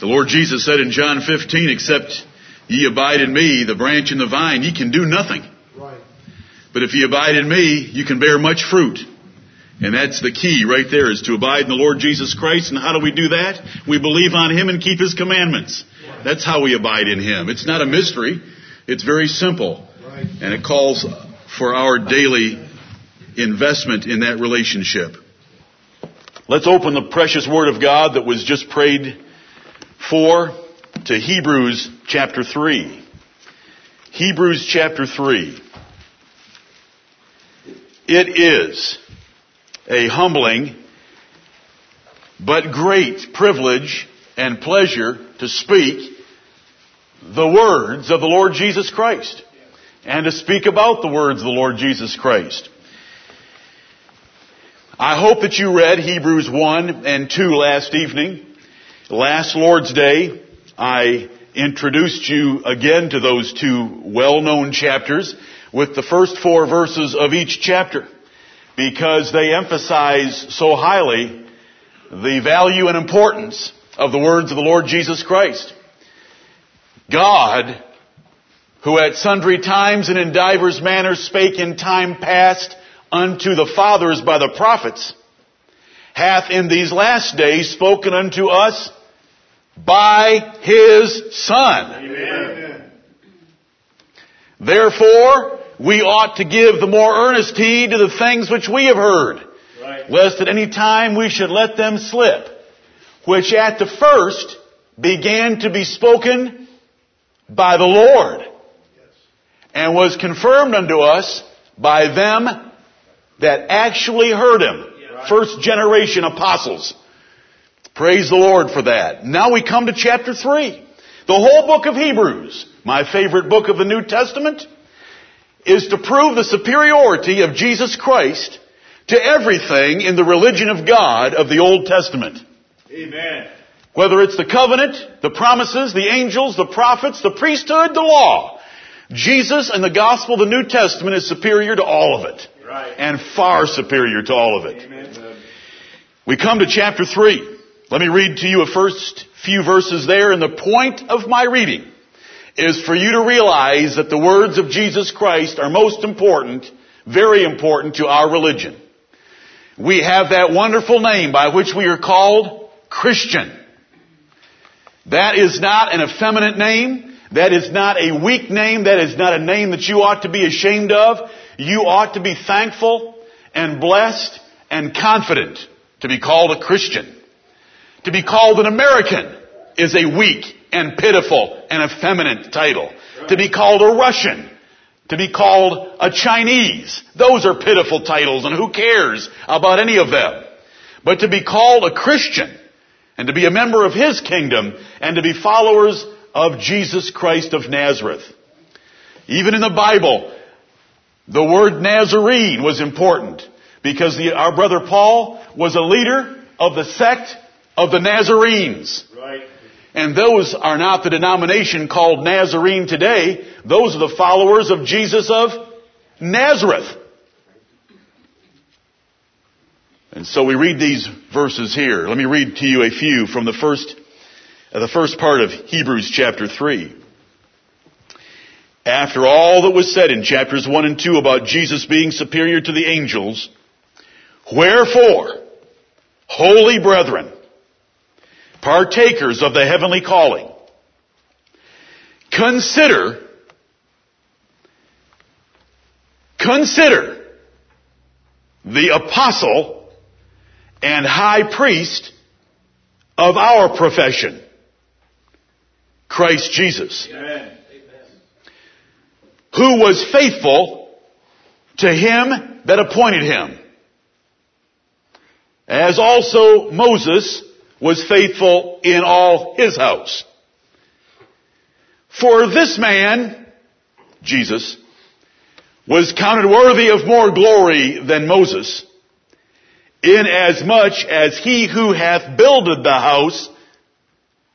The Lord Jesus said in John 15, except ye abide in me, the branch and the vine, ye can do nothing. Right. But if ye abide in me, you can bear much fruit. And that's the key right there is to abide in the Lord Jesus Christ. And how do we do that? We believe on Him and keep His commandments. That's how we abide in Him. It's not a mystery. It's very simple. Right. And it calls for our daily investment in that relationship. Let's open the precious Word of God that was just prayed for to Hebrews chapter 3. Hebrews chapter 3. It is a humbling but great privilege and pleasure to speak the words of the Lord Jesus Christ and to speak about the words of the Lord Jesus Christ. I hope that you read Hebrews 1 and 2 last evening. Last Lord's Day, I introduced you again to those two well-known chapters with the first four verses of each chapter because they emphasize so highly the value and importance of the words of the Lord Jesus Christ. God, who at sundry times and in divers manners spake in time past unto the fathers by the prophets, hath in these last days spoken unto us by his Son. Amen. Therefore, we ought to give the more earnest heed to the things which we have heard, Right. lest at any time we should let them slip, which at the first began to be spoken by the Lord, and was confirmed unto us by them that actually heard him. First generation apostles. Praise the Lord for that. Now we come to chapter 3. The whole book of Hebrews, my favorite book of the New Testament, is to prove the superiority of Jesus Christ to everything in the religion of God of the Old Testament. Amen. Whether it's the covenant, the promises, the angels, the prophets, the priesthood, the law. Jesus and the gospel of the New Testament is superior to all of it. Right. And far superior to all of it. Amen. We come to chapter 3. Let me read to you a first few verses there, and the point of my reading is for you to realize that the words of Jesus Christ are most important, very important to our religion. We have that wonderful name by which we are called Christian. That is not an effeminate name. That is not a weak name. That is not a name that you ought to be ashamed of. You ought to be thankful and blessed and confident to be called a Christian. To be called an American is a weak and pitiful and effeminate title. To be called a Russian, to be called a Chinese, those are pitiful titles and who cares about any of them. But to be called a Christian and to be a member of His kingdom and to be followers of Jesus Christ of Nazareth. Even in the Bible, the word Nazarene was important because the, our brother Paul was a leader of the sect of the Nazarenes. Right. And those are not the denomination called Nazarene today. Those are the followers of Jesus of Nazareth. And so we read these verses here. Let me read to you a few from the first, uh, the first part of Hebrews chapter 3. After all that was said in chapters 1 and 2 about Jesus being superior to the angels, wherefore, holy brethren, partakers of the heavenly calling, consider, consider the apostle and high priest of our profession, Christ Jesus, Amen. who was faithful to him that appointed him, as also Moses was faithful in all his house. For this man, Jesus, was counted worthy of more glory than Moses, inasmuch as he who hath builded the house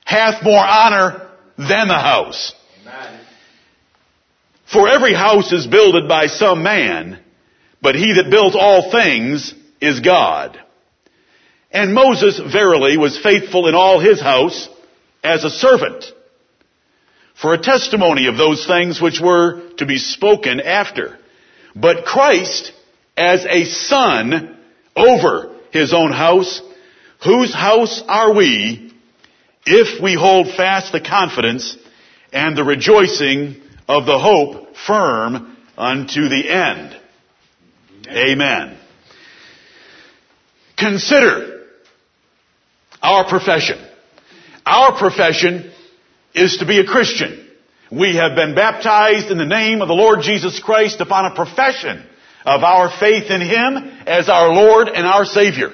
hath more honor than the house. Amen. For every house is builded by some man, but he that built all things is God. And Moses verily was faithful in all his house as a servant for a testimony of those things which were to be spoken after. But Christ as a son over his own house, whose house are we if we hold fast the confidence and the rejoicing of the hope firm unto the end. Amen. Consider our profession. Our profession is to be a Christian. We have been baptized in the name of the Lord Jesus Christ upon a profession of our faith in Him as our Lord and our Savior.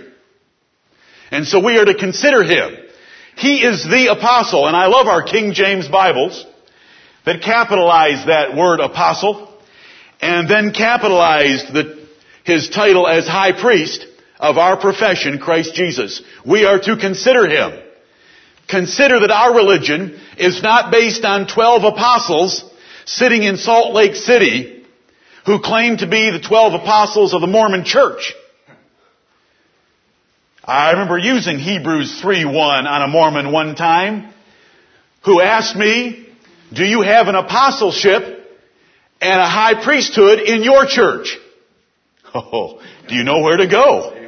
And so we are to consider Him. He is the apostle, and I love our King James Bibles that capitalize that word apostle and then capitalized the, his title as high priest of our profession, Christ Jesus. We are to consider him. Consider that our religion is not based on 12 apostles sitting in Salt Lake City who claim to be the 12 apostles of the Mormon church. I remember using Hebrews 3.1 on a Mormon one time who asked me, do you have an apostleship and a high priesthood in your church? Oh, do you know where to go?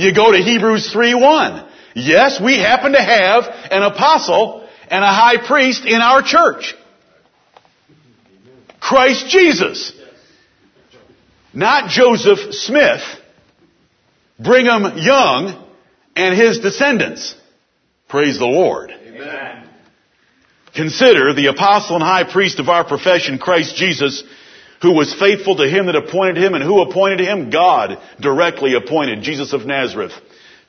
You go to Hebrews 3.1. Yes, we happen to have an apostle and a high priest in our church. Christ Jesus. Not Joseph Smith, Brigham Young, and his descendants. Praise the Lord. Amen. Consider the apostle and high priest of our profession, Christ Jesus, who was faithful to him that appointed him and who appointed him? God directly appointed Jesus of Nazareth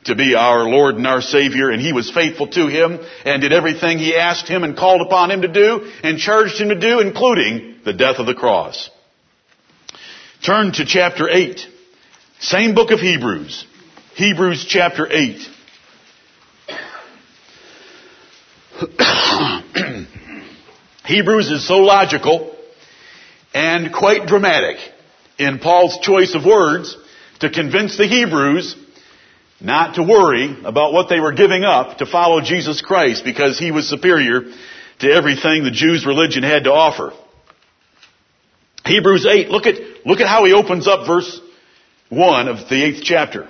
to be our Lord and our Savior, and he was faithful to him and did everything he asked him and called upon him to do and charged him to do, including the death of the cross. Turn to chapter 8. Same book of Hebrews. Hebrews chapter 8. Hebrews is so logical and quite dramatic in Paul's choice of words to convince the Hebrews not to worry about what they were giving up to follow Jesus Christ because he was superior to everything the Jews' religion had to offer. Hebrews 8, look at, look at how he opens up verse 1 of the 8th chapter.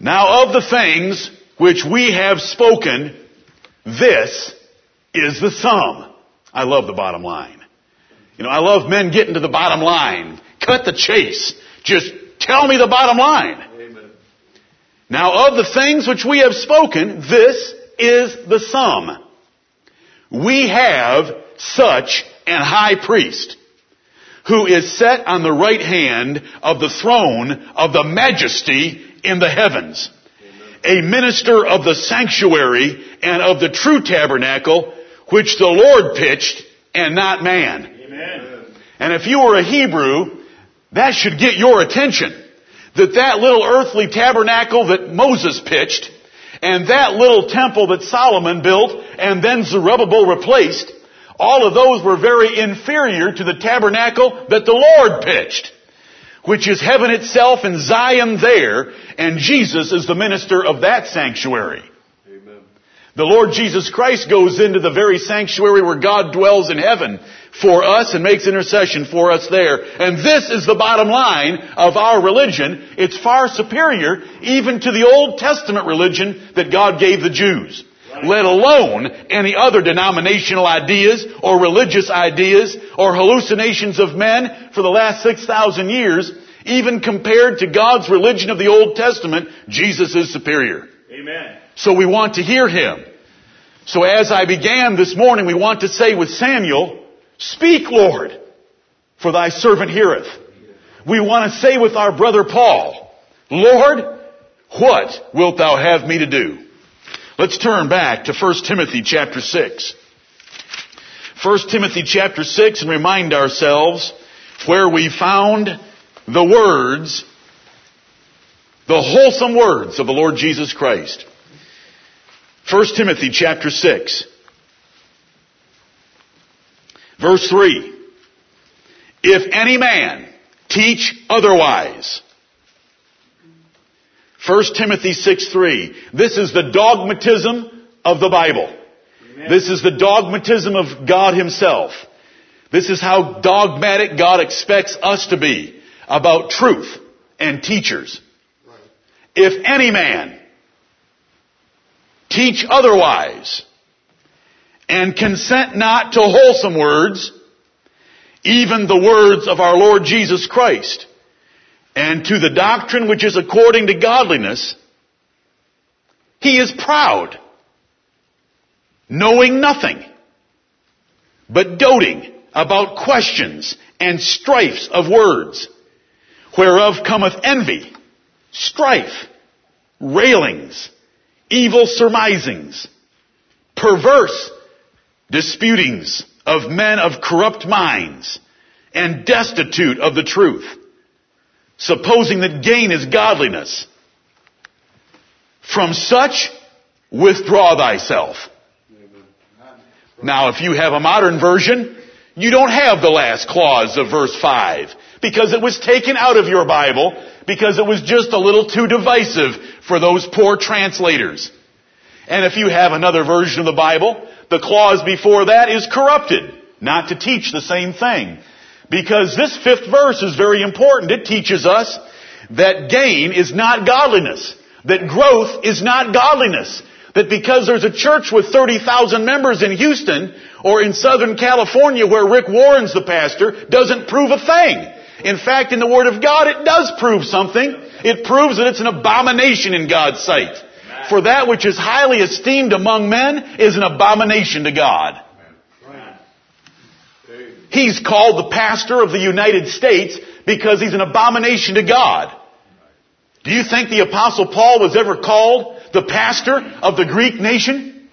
Now of the things which we have spoken, this is the sum. I love the bottom line. You know, I love men getting to the bottom line. Cut the chase. Just tell me the bottom line. Amen. Now of the things which we have spoken, this is the sum. We have such an high priest who is set on the right hand of the throne of the majesty in the heavens. A minister of the sanctuary and of the true tabernacle which the Lord pitched and not man. Amen. And if you were a Hebrew, that should get your attention. That that little earthly tabernacle that Moses pitched, and that little temple that Solomon built, and then Zerubbabel replaced, all of those were very inferior to the tabernacle that the Lord pitched, which is heaven itself and Zion there, and Jesus is the minister of that sanctuary. Amen. The Lord Jesus Christ goes into the very sanctuary where God dwells in heaven for us and makes intercession for us there. And this is the bottom line of our religion. It's far superior even to the Old Testament religion that God gave the Jews. Let alone any other denominational ideas or religious ideas or hallucinations of men for the last 6,000 years. Even compared to God's religion of the Old Testament, Jesus is superior. Amen. So we want to hear him. So as I began this morning, we want to say with Samuel, Speak, Lord, for thy servant heareth. We want to say with our brother Paul, Lord, what wilt thou have me to do? Let's turn back to 1 Timothy chapter 6. 1 Timothy chapter 6 and remind ourselves where we found the words, the wholesome words of the Lord Jesus Christ. 1 Timothy chapter 6. Verse 3. If any man teach otherwise. 1 Timothy 6 3. This is the dogmatism of the Bible. This is the dogmatism of God Himself. This is how dogmatic God expects us to be about truth and teachers. If any man teach otherwise and consent not to wholesome words, even the words of our Lord Jesus Christ, and to the doctrine which is according to godliness, he is proud, knowing nothing, but doting about questions and strifes of words, whereof cometh envy, strife, railings, evil surmisings, perverse disputings of men of corrupt minds, and destitute of the truth, supposing that gain is godliness. From such, withdraw thyself. Now, if you have a modern version, you don't have the last clause of verse 5 because it was taken out of your Bible because it was just a little too divisive for those poor translators. And if you have another version of the Bible, the clause before that is corrupted, not to teach the same thing. Because this fifth verse is very important. It teaches us that gain is not godliness. That growth is not godliness. That because there's a church with 30,000 members in Houston or in Southern California where Rick Warren's the pastor doesn't prove a thing. In fact, in the Word of God, it does prove something. It proves that it's an abomination in God's sight. For that which is highly esteemed among men is an abomination to God. He's called the pastor of the United States because he's an abomination to God. Do you think the apostle Paul was ever called the pastor of the Greek nation?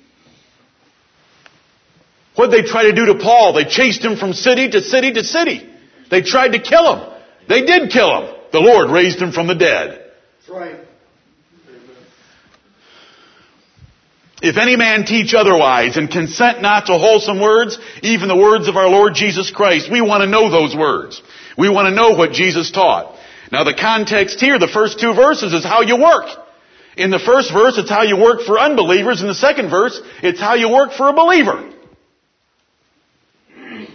What did they try to do to Paul? They chased him from city to city to city. They tried to kill him. They did kill him. The Lord raised him from the dead. That's right. If any man teach otherwise and consent not to wholesome words, even the words of our Lord Jesus Christ, we want to know those words. We want to know what Jesus taught. Now the context here, the first two verses is how you work. In the first verse, it's how you work for unbelievers. In the second verse, it's how you work for a believer.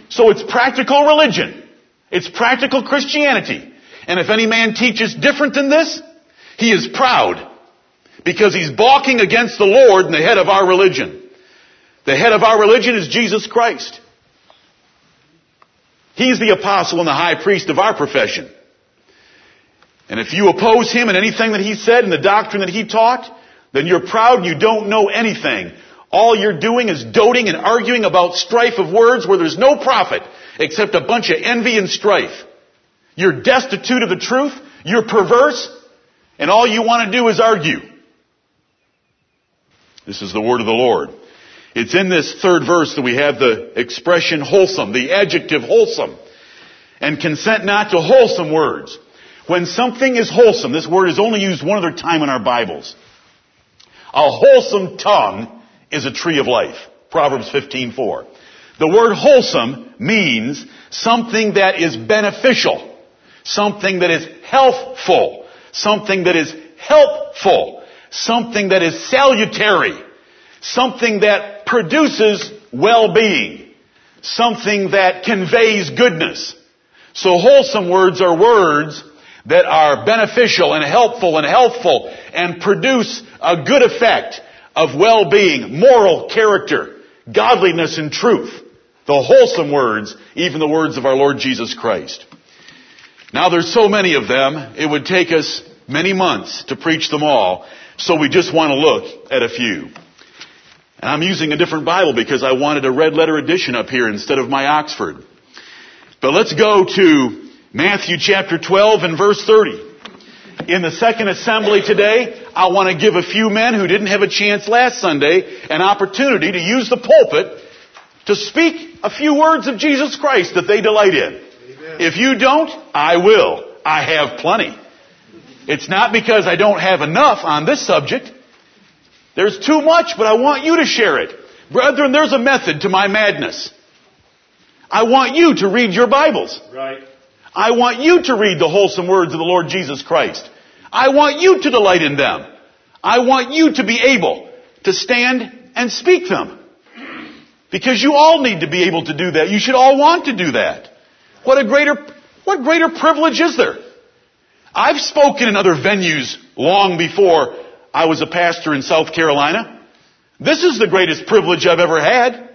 So it's practical religion. It's practical Christianity. And if any man teaches different than this, he is proud because he's balking against the Lord and the head of our religion. The head of our religion is Jesus Christ. He's the apostle and the high priest of our profession. And if you oppose him in anything that he said and the doctrine that he taught, then you're proud and you don't know anything. All you're doing is doting and arguing about strife of words where there's no profit except a bunch of envy and strife. You're destitute of the truth. You're perverse. And all you want to do is argue. This is the word of the Lord. It's in this third verse that we have the expression wholesome, the adjective wholesome. And consent not to wholesome words. When something is wholesome, this word is only used one other time in our Bibles. A wholesome tongue is a tree of life. Proverbs 15:4. The word wholesome means something that is beneficial, something that is healthful, something that is helpful, something that is salutary, something that produces well-being, something that conveys goodness. So wholesome words are words that are beneficial and helpful and healthful and produce a good effect of well-being, moral character, godliness and truth. The wholesome words, even the words of our Lord Jesus Christ. Now there's so many of them, it would take us many months to preach them all, so we just want to look at a few. And I'm using a different Bible because I wanted a red letter edition up here instead of my Oxford. But let's go to Matthew chapter 12 and verse 30. In the second assembly today, I want to give a few men who didn't have a chance last Sunday an opportunity to use the pulpit to speak a few words of Jesus Christ that they delight in. Amen. If you don't, I will. I have plenty. It's not because I don't have enough on this subject. There's too much, but I want you to share it. Brethren, there's a method to my madness. I want you to read your Bibles. Right. I want you to read the wholesome words of the Lord Jesus Christ. I want you to delight in them. I want you to be able to stand and speak them. Because you all need to be able to do that. You should all want to do that. What a greater, what greater privilege is there? I've spoken in other venues long before I was a pastor in South Carolina. This is the greatest privilege I've ever had.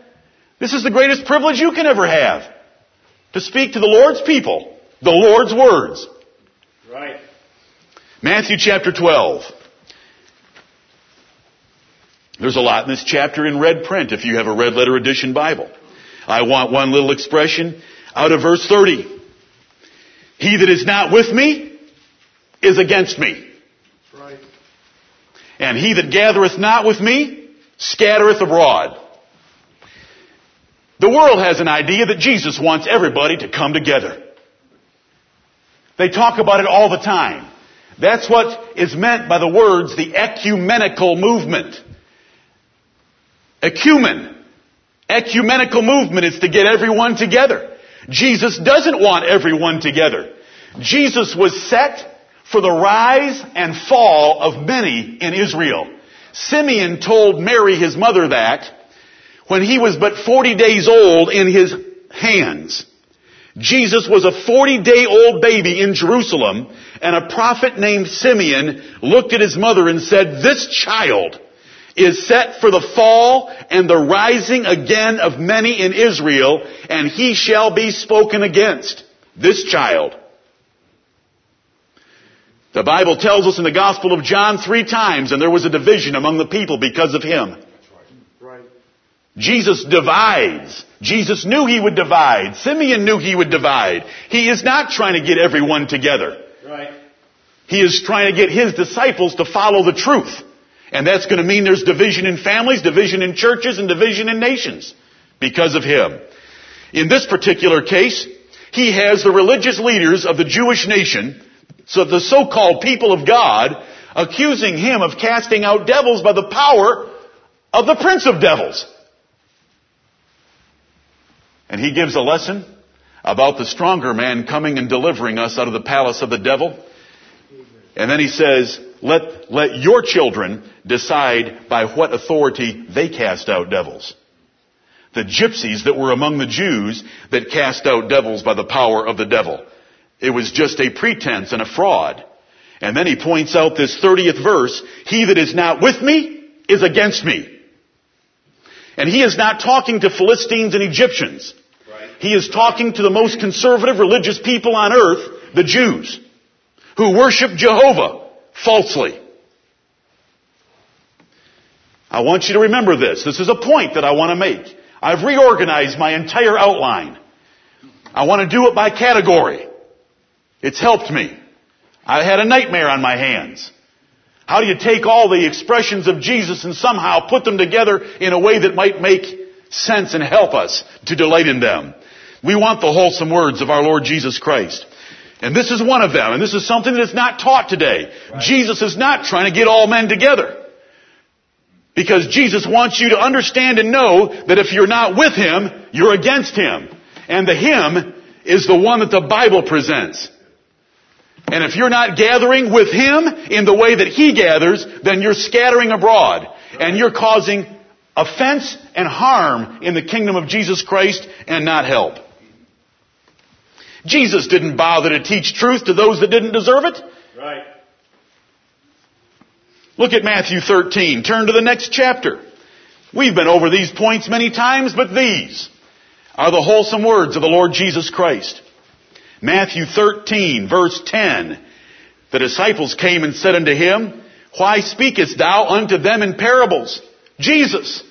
This is the greatest privilege you can ever have. To speak to the Lord's people. The Lord's words. Right. Matthew chapter 12. There's a lot in this chapter in red print if you have a red letter edition Bible. I want one little expression out of verse 30. He that is not with me is against me. Right. And he that gathereth not with me scattereth abroad. The world has an idea that Jesus wants everybody to come together. They talk about it all the time. That's what is meant by the words the ecumenical movement. Ecumen. Ecumenical movement is to get everyone together. Jesus doesn't want everyone together. Jesus was set for the rise and fall of many in Israel. Simeon told Mary, his mother, that when he was but 40 days old in his hands. Jesus was a 40 day old baby in Jerusalem and a prophet named Simeon looked at his mother and said, this child is set for the fall and the rising again of many in Israel and he shall be spoken against. This child. The Bible tells us in the Gospel of John three times and there was a division among the people because of him. Right. Jesus divides. Jesus knew he would divide. Simeon knew he would divide. He is not trying to get everyone together. Right. He is trying to get his disciples to follow the truth. And that's going to mean there's division in families, division in churches, and division in nations because of him. In this particular case, he has the religious leaders of the Jewish nation, so the so-called people of God, accusing him of casting out devils by the power of the prince of devils. And he gives a lesson about the stronger man coming and delivering us out of the palace of the devil. And then he says, let, let your children decide by what authority they cast out devils. The gypsies that were among the Jews that cast out devils by the power of the devil. It was just a pretense and a fraud. And then he points out this 30th verse, he that is not with me is against me. And he is not talking to Philistines and Egyptians. Right. He is talking to the most conservative religious people on earth, the Jews, who worship Jehovah falsely. I want you to remember this. This is a point that I want to make. I've reorganized my entire outline. I want to do it by category. It's helped me. I had a nightmare on my hands. How do you take all the expressions of Jesus and somehow put them together in a way that might make sense and help us to delight in them? We want the wholesome words of our Lord Jesus Christ. And this is one of them, and this is something that is not taught today. Right. Jesus is not trying to get all men together. Because Jesus wants you to understand and know that if you're not with Him, you're against Him. And the Him is the one that the Bible presents. And if you're not gathering with Him in the way that He gathers, then you're scattering abroad. And you're causing offense and harm in the kingdom of Jesus Christ and not help. Jesus didn't bother to teach truth to those that didn't deserve it. Right. Look at Matthew 13. Turn to the next chapter. We've been over these points many times, but these are the wholesome words of the Lord Jesus Christ. Matthew 13 verse 10. The disciples came and said unto him, Why speakest thou unto them in parables? Jesus,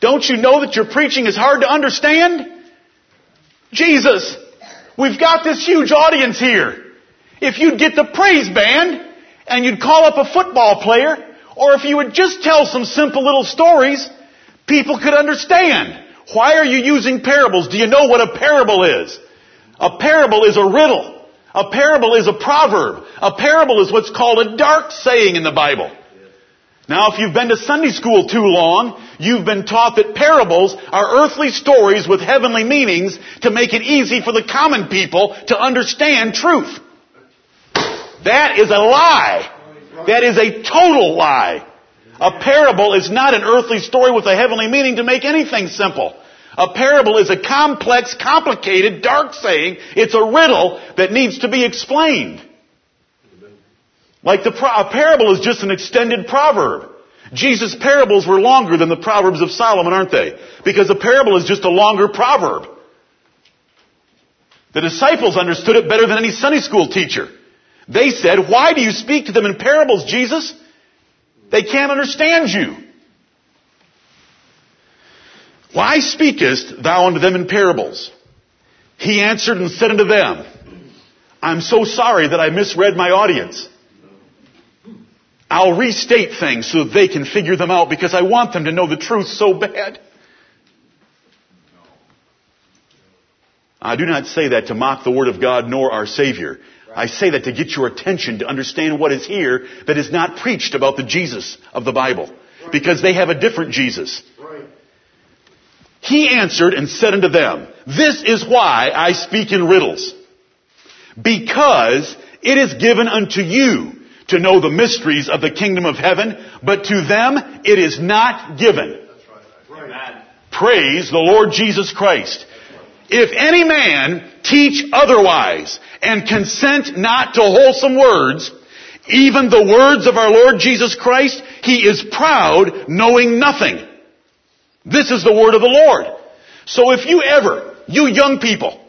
don't you know that your preaching is hard to understand? Jesus, we've got this huge audience here. If you'd get the praise band and you'd call up a football player, or if you would just tell some simple little stories, people could understand. Why are you using parables? Do you know what a parable is? A parable is a riddle. A parable is a proverb. A parable is what's called a dark saying in the Bible. Now, if you've been to Sunday school too long, you've been taught that parables are earthly stories with heavenly meanings to make it easy for the common people to understand truth. That is a lie. That is a total lie. A parable is not an earthly story with a heavenly meaning to make anything simple. A parable is a complex, complicated, dark saying. It's a riddle that needs to be explained. Like the a parable is just an extended proverb. Jesus' parables were longer than the Proverbs of Solomon, aren't they? Because a parable is just a longer proverb. The disciples understood it better than any Sunday school teacher. They said, why do you speak to them in parables, Jesus? They can't understand you. Why speakest thou unto them in parables? He answered and said unto them, I'm so sorry that I misread my audience. I'll restate things so that they can figure them out because I want them to know the truth so bad. I do not say that to mock the Word of God nor our Savior. I say that to get your attention to understand what is here that is not preached about the Jesus of the Bible. Because they have a different Jesus. He answered and said unto them, This is why I speak in riddles. Because it is given unto you to know the mysteries of the kingdom of heaven, but to them it is not given. Praise the Lord Jesus Christ. If any man teach otherwise and consent not to wholesome words, even the words of our Lord Jesus Christ, he is proud, knowing nothing. This is the word of the Lord. So if you ever, you young people,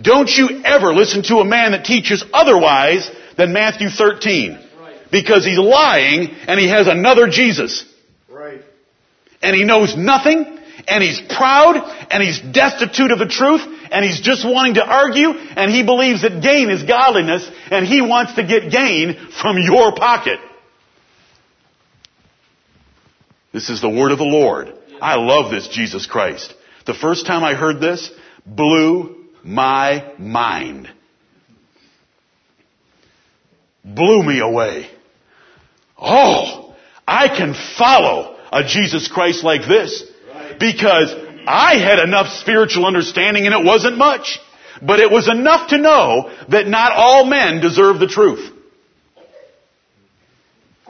don't you ever listen to a man that teaches otherwise than Matthew 13. Because he's lying and he has another Jesus. Right. And he knows nothing and he's proud and he's destitute of the truth and he's just wanting to argue and he believes that gain is godliness and he wants to get gain from your pocket. This is the word of the Lord. I love this Jesus Christ. The first time I heard this blew my mind. Blew me away. Oh, I can follow a Jesus Christ like this because I had enough spiritual understanding and it wasn't much. But it was enough to know that not all men deserve the truth.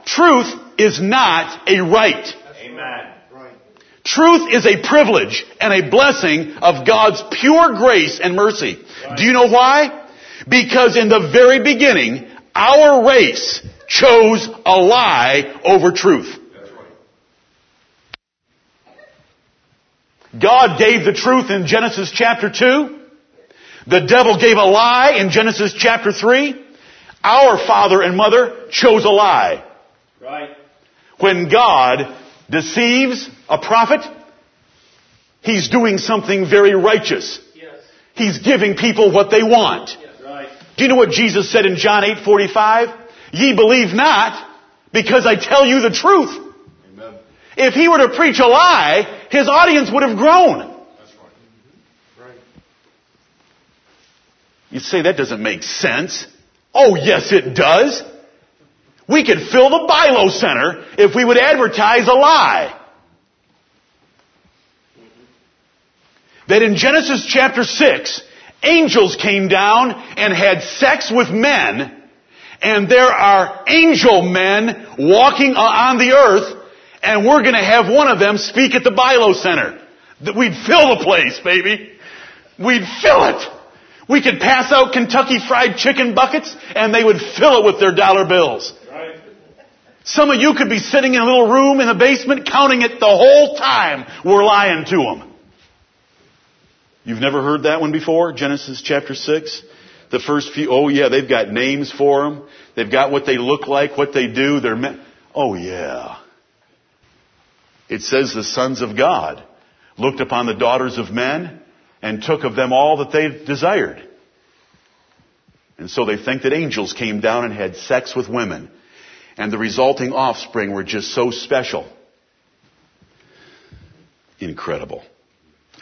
Truth is not a right. Amen. Truth is a privilege and a blessing of God's pure grace and mercy. Do you know why? Because in the very beginning, our race chose a lie over truth. God gave the truth in Genesis chapter 2. The devil gave a lie in Genesis chapter 3. Our father and mother chose a lie. Right. When God deceives a prophet, he's doing something very righteous. Yes. He's giving people what they want. Right. Do you know what Jesus said in John 8:45? Ye believe not because I tell you the truth. Amen. If he were to preach a lie, his audience would have grown. That's right. Right. You'd say that doesn't make sense. Oh yes it does. We could fill the BI-LO Center if we would advertise a lie. That in Genesis chapter 6, angels came down and had sex with men, and there are angel men walking on the earth, and we're gonna have one of them speak at the BI-LO Center. We'd fill the place, baby. We'd fill it. We could pass out Kentucky fried chicken buckets, and they would fill it with their dollar bills. Some of you could be sitting in a little room in the basement counting it the whole time we're lying to them. You've never heard that one before? Genesis chapter 6? The first few, oh yeah, they've got names for them. They've got what they look like, what they do. They're, me- oh yeah. It says the sons of God looked upon the daughters of men and took of them all that they desired. And so they think that angels came down and had sex with women. And the resulting offspring were just so special. Incredible.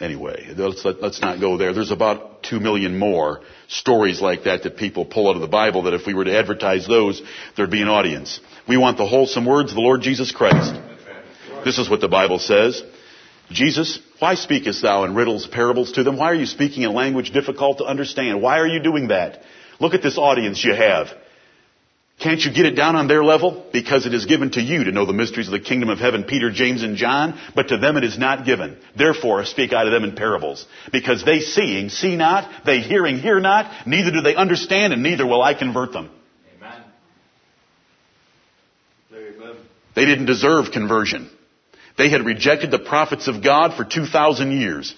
Anyway, let's, let, us not go there. There's about two million more stories like that that people pull out of the Bible that if we were to advertise those, there'd be an audience. We want the wholesome words of the Lord Jesus Christ. This is what the Bible says. Jesus, why speakest thou in riddles, parables to them? Why are you speaking in language difficult to understand? Why are you doing that? Look at this audience you have. Can't you get it down on their level? Because it is given to you to know the mysteries of the kingdom of heaven, Peter, James, and John, but to them it is not given. Therefore I speak out of them in parables. Because they seeing, see not, they hearing, hear not, neither do they understand, and neither will I convert them. Amen. Amen. They didn't deserve conversion. They had rejected the prophets of God for 2,000 years.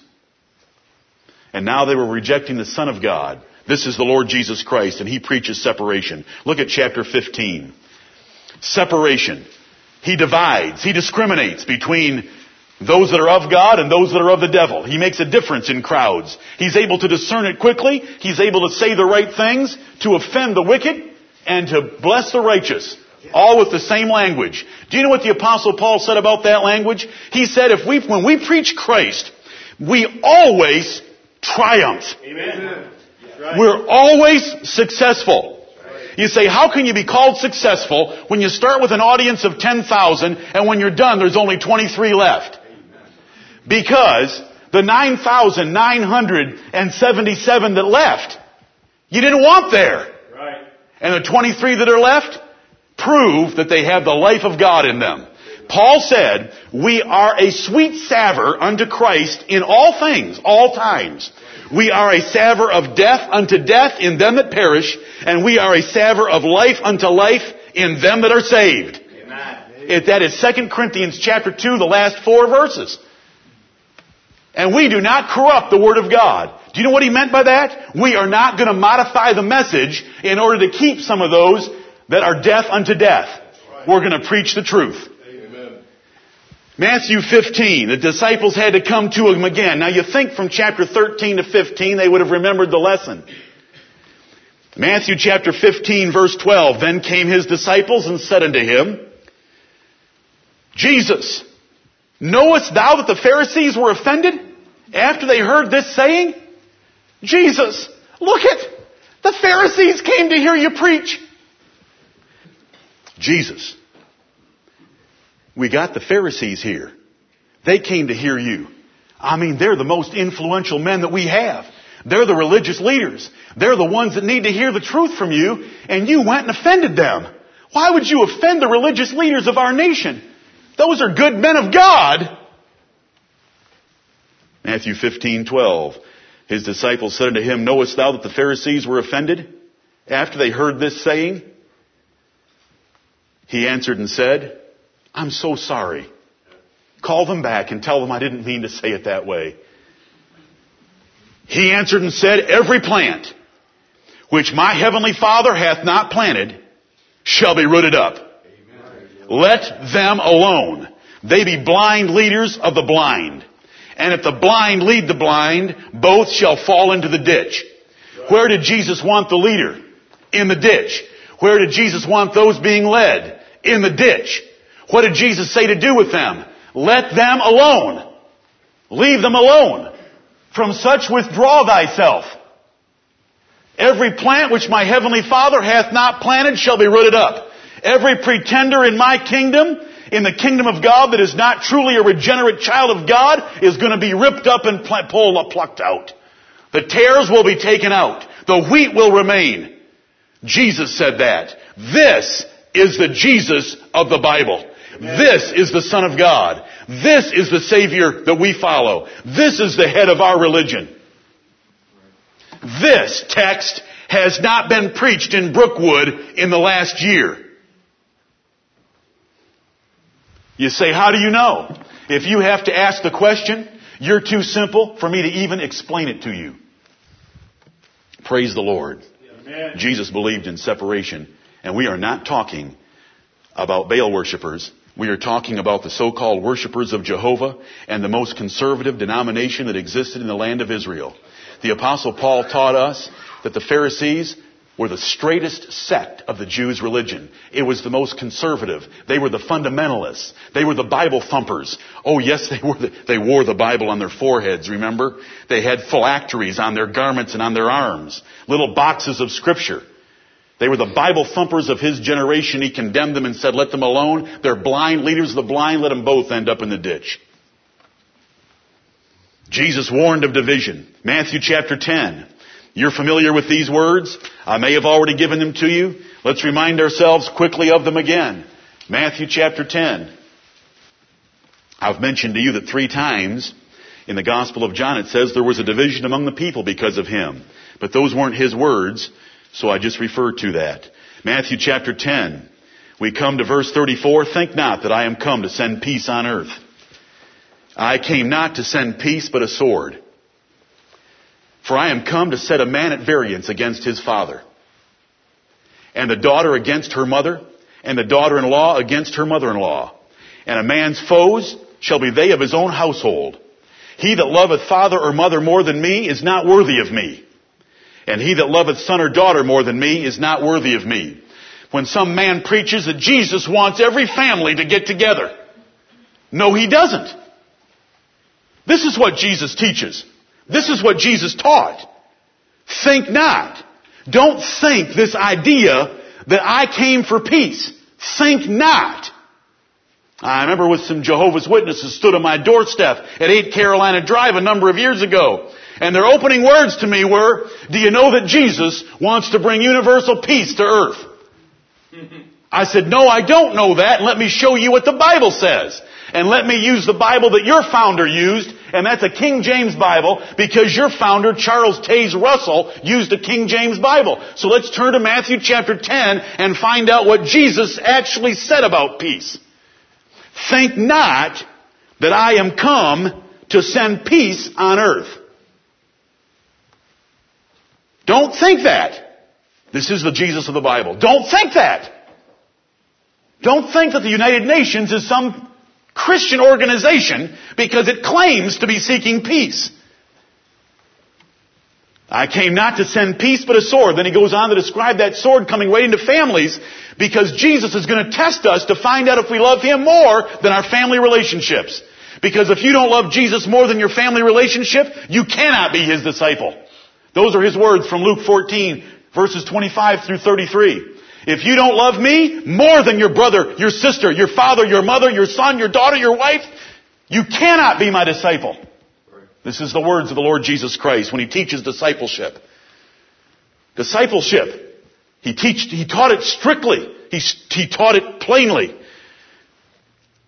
And now they were rejecting the Son of God. This is the Lord Jesus Christ, and He preaches separation. Look at chapter 15. Separation. He divides, He discriminates between those that are of God and those that are of the devil. He makes a difference in crowds. He's able to discern it quickly. He's able to say the right things, to offend the wicked, and to bless the righteous. All with the same language. Do you know what the apostle Paul said about that language? He said if we, when we preach Christ, we always triumph. Amen. Right. We're always successful. You say, how can you be called successful when you start with an audience of 10,000 and when you're done there's only 23 left? Because the 9,977 that left, you didn't want there. Right. And the 23 that are left prove that they have the life of God in them. Paul said, we are a sweet savor unto Christ in all things, all times. We are a savor of death unto death in them that perish, and we are a savor of life unto life in them that are saved. Amen. It, that is 2 Corinthians chapter 2, the last four verses. And we do not corrupt the Word of God. Do you know what he meant by that? We are not going to modify the message in order to keep some of those that are death unto death. We're going to preach the truth. Matthew 15, the disciples had to come to him again. Now you think from chapter 13 to 15 they would have remembered the lesson. Matthew chapter 15 verse 12, then came his disciples and said unto him, Jesus, knowest thou that the Pharisees were offended after they heard this saying? Jesus, look it, the Pharisees came to hear you preach. Jesus, we got the Pharisees here. They came to hear you. I mean, they're the most influential men that we have. They're the religious leaders. They're the ones that need to hear the truth from you, and you went and offended them. Why would you offend the religious leaders of our nation? Those are good men of God. Matthew 15, 12. His disciples said unto him, Knowest thou that the Pharisees were offended after they heard this saying? He answered and said, I'm so sorry. Call them back and tell them I didn't mean to say it that way. He answered and said, Every plant which my heavenly Father hath not planted shall be rooted up. Let them alone. They be blind leaders of the blind. And if the blind lead the blind, both shall fall into the ditch. Where did Jesus want the leader? In the ditch. Where did Jesus want those being led? In the ditch. What did Jesus say to do with them? Let them alone. Leave them alone. From such withdraw thyself. Every plant which my heavenly Father hath not planted shall be rooted up. Every pretender in my kingdom, in the kingdom of God that is not truly a regenerate child of God, is going to be ripped up and pulled, plucked out. The tares will be taken out. The wheat will remain. Jesus said that. This is the Jesus of the Bible. This is the Son of God. This is the Savior that we follow. This is the head of our religion. This text has not been preached in Brookwood in the last year. You say, how do you know? If you have to ask the question, you're too simple for me to even explain it to you. Praise the Lord. Amen. Jesus believed in separation, and we are not talking about Baal worshippers. We are talking about the so-called worshippers of Jehovah and the most conservative denomination that existed in the land of Israel. The apostle Paul taught us that the Pharisees were the straightest sect of the Jews' religion. It was the most conservative. They were the fundamentalists. They were the Bible thumpers. Oh yes, they were. The, they wore the Bible on their foreheads. Remember, they had phylacteries on their garments and on their arms, little boxes of scripture. They were the Bible thumpers of his generation. He condemned them and said, "Let them alone. They're blind leaders of the blind. Let them both end up in the ditch." Jesus warned of division. Matthew chapter 10. You're familiar with these words. I may have already given them to you. Let's remind ourselves quickly of them again. Matthew chapter 10. I've mentioned to you that three times in the Gospel of John it says there was a division among the people because of him. But those weren't his words, so I just referred to that. Matthew chapter 10. We come to verse 34. Think not that I am come to send peace on earth. I came not to send peace, but a sword. For I am come to set a man at variance against his father, and the daughter against her mother, and the daughter-in-law against her mother-in-law. And a man's foes shall be they of his own household. He that loveth father or mother more than me is not worthy of me. And he that loveth son or daughter more than me is not worthy of me. When some man preaches that Jesus wants every family to get together. No, he doesn't. This is what Jesus teaches. This is what Jesus taught. Think not. Don't think this idea that I came for peace. Think not. I remember with some Jehovah's Witnesses stood on my doorstep at 8 Carolina Drive a number of years ago. And their opening words to me were, do you know that Jesus wants to bring universal peace to earth? I said, no, I don't know that. And let me show you what the Bible says. And let me use the Bible that your founder used, and that's a King James Bible, because your founder, Charles Taze Russell, used a King James Bible. So let's turn to Matthew chapter 10 and find out what Jesus actually said about peace. Think not that I am come to send peace on earth. Don't think that. This is the Jesus of the Bible. Don't think that. Don't think that the United Nations is some Christian organization because it claims to be seeking peace. I came not to send peace but a sword. Then he goes on to describe that sword coming right into families because Jesus is going to test us to find out if we love Him more than our family relationships. Because if you don't love Jesus more than your family relationship, you cannot be His disciple. Those are His words from Luke 14 verses 25 through 33. If you don't love me more than your brother, your sister, your father, your mother, your son, your daughter, your wife, you cannot be my disciple. This is the words of the Lord Jesus Christ when He teaches discipleship. Discipleship. He teach, He taught it strictly. He, he taught it plainly.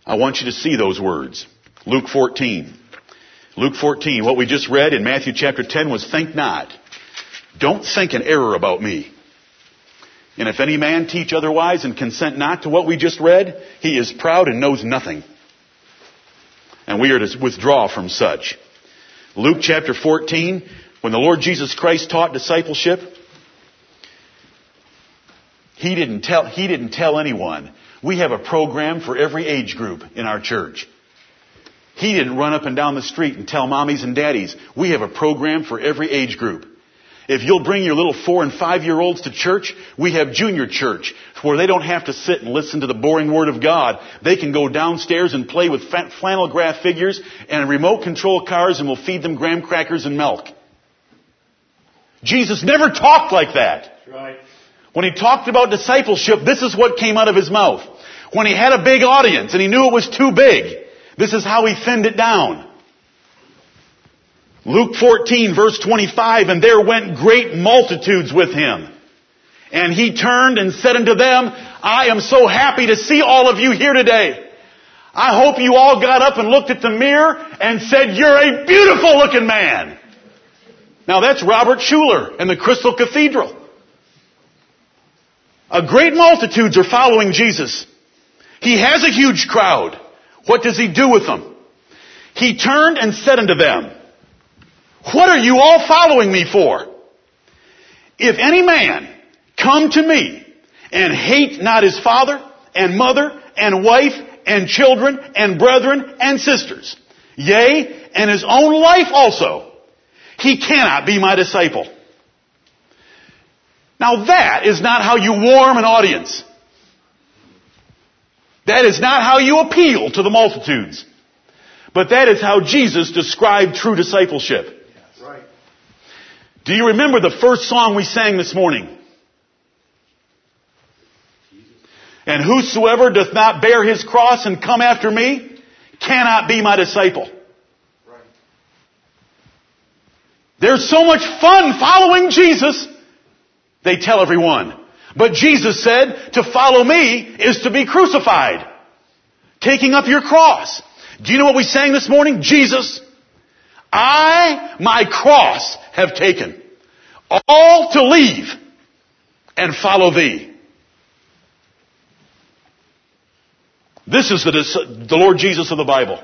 I want you to see those words. Luke 14. Luke 14, what we just read in Matthew chapter 10 was think not. Don't think an error about me. And if any man teach otherwise and consent not to what we just read, he is proud and knows nothing. And we are to withdraw from such. Luke chapter 14, when the Lord Jesus Christ taught discipleship, he didn't tell, he didn't tell anyone. We have a program for every age group in our church. He didn't run up and down the street and tell mommies and daddies. We have a program for every age group. If you'll bring your little four and five year olds to church, we have junior church where they don't have to sit and listen to the boring word of God. They can go downstairs and play with flannel graph figures and remote control cars and we'll feed them graham crackers and milk. Jesus never talked like that. Right. When he talked about discipleship, this is what came out of his mouth. When he had a big audience and he knew it was too big, this is how he thinned it down. Luke 14 verse 25, and there went great multitudes with him. And he turned and said unto them, I am so happy to see all of you here today. I hope you all got up and looked at the mirror and said, you're a beautiful looking man. Now that's Robert Schuller and the Crystal Cathedral. A great multitudes are following Jesus. He has a huge crowd. What does he do with them? He turned and said unto them, what are you all following me for? If any man come to me and hate not his father and mother and wife and children and brethren and sisters, yea, and his own life also, he cannot be my disciple. Now that is not how you warm an audience. That is not how you appeal to the multitudes. But that is how Jesus described true discipleship. Do you remember the first song we sang this morning? And whosoever doth not bear his cross and come after me cannot be my disciple. There's so much fun following Jesus. They tell everyone. But Jesus said, to follow me is to be crucified. Taking up your cross. Do you know what we sang this morning? Jesus, I my cross have taken. All to leave and follow thee. This is the, the Lord Jesus of the Bible.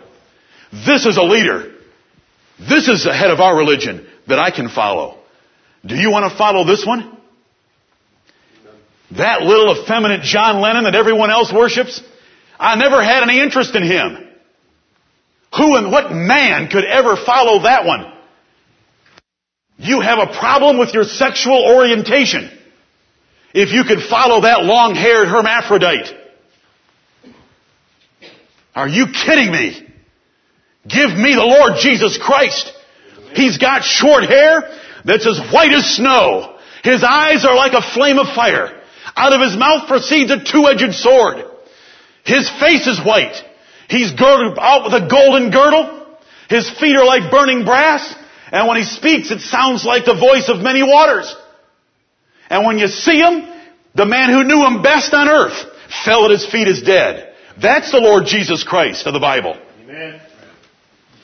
This is a leader. This is the head of our religion that I can follow. Do you want to follow this one? That little effeminate John Lennon that everyone else worships? I never had any interest in him. Who and what man could ever follow that one? You have a problem with your sexual orientation. If you could follow that long-haired hermaphrodite. Are you kidding me? Give me the Lord Jesus Christ. He's got short hair that's as white as snow. His eyes are like a flame of fire. Out of his mouth proceeds a two-edged sword. His face is white. He's girded out with a golden girdle. His feet are like burning brass. And when he speaks, it sounds like the voice of many waters. And when you see him, the man who knew him best on earth fell at his feet as dead. That's the Lord Jesus Christ of the Bible. Amen.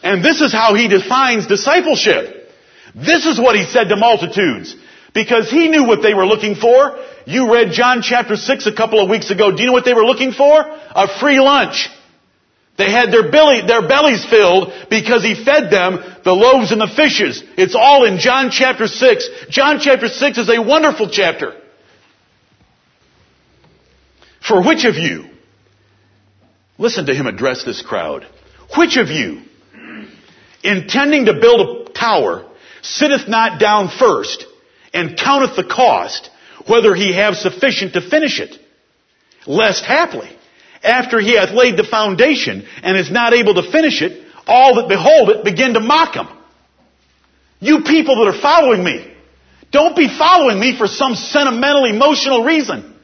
And this is how he defines discipleship. This is what he said to multitudes. Because he knew what they were looking for. You read John chapter 6 a couple of weeks ago. Do you know what they were looking for? A free lunch. They had their, belly, their bellies filled because he fed them the loaves and the fishes. It's all in John chapter 6. John chapter 6 is a wonderful chapter. For which of you, listen to him address this crowd, which of you, intending to build a tower, sitteth not down first and counteth the cost, whether he have sufficient to finish it? Lest haply, after he hath laid the foundation and is not able to finish it, all that behold it begin to mock him. You people that are following me, don't be following me for some sentimental, emotional reason.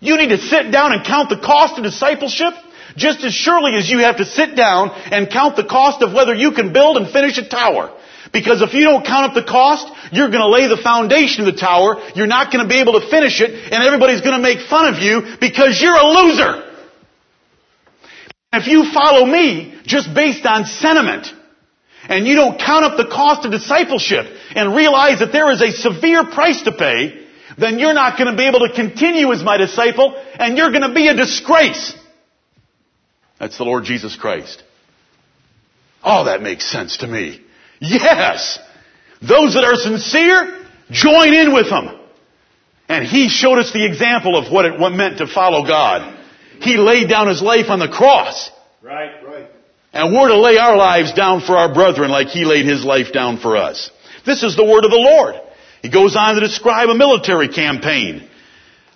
You need to sit down and count the cost of discipleship just as surely as you have to sit down and count the cost of whether you can build and finish a tower. Because if you don't count up the cost, you're going to lay the foundation of the tower, you're not going to be able to finish it, and everybody's going to make fun of you because you're a loser. If you follow me just based on sentiment, and you don't count up the cost of discipleship and realize that there is a severe price to pay, then you're not going to be able to continue as my disciple, and you're going to be a disgrace. That's the Lord Jesus Christ. Oh, that makes sense to me. Yes! Those that are sincere, join in with them. And He showed us the example of what it meant to follow God. He laid down His life on the cross. Right, right. And we're to lay our lives down for our brethren like He laid His life down for us. This is the word of the Lord. He goes on to describe a military campaign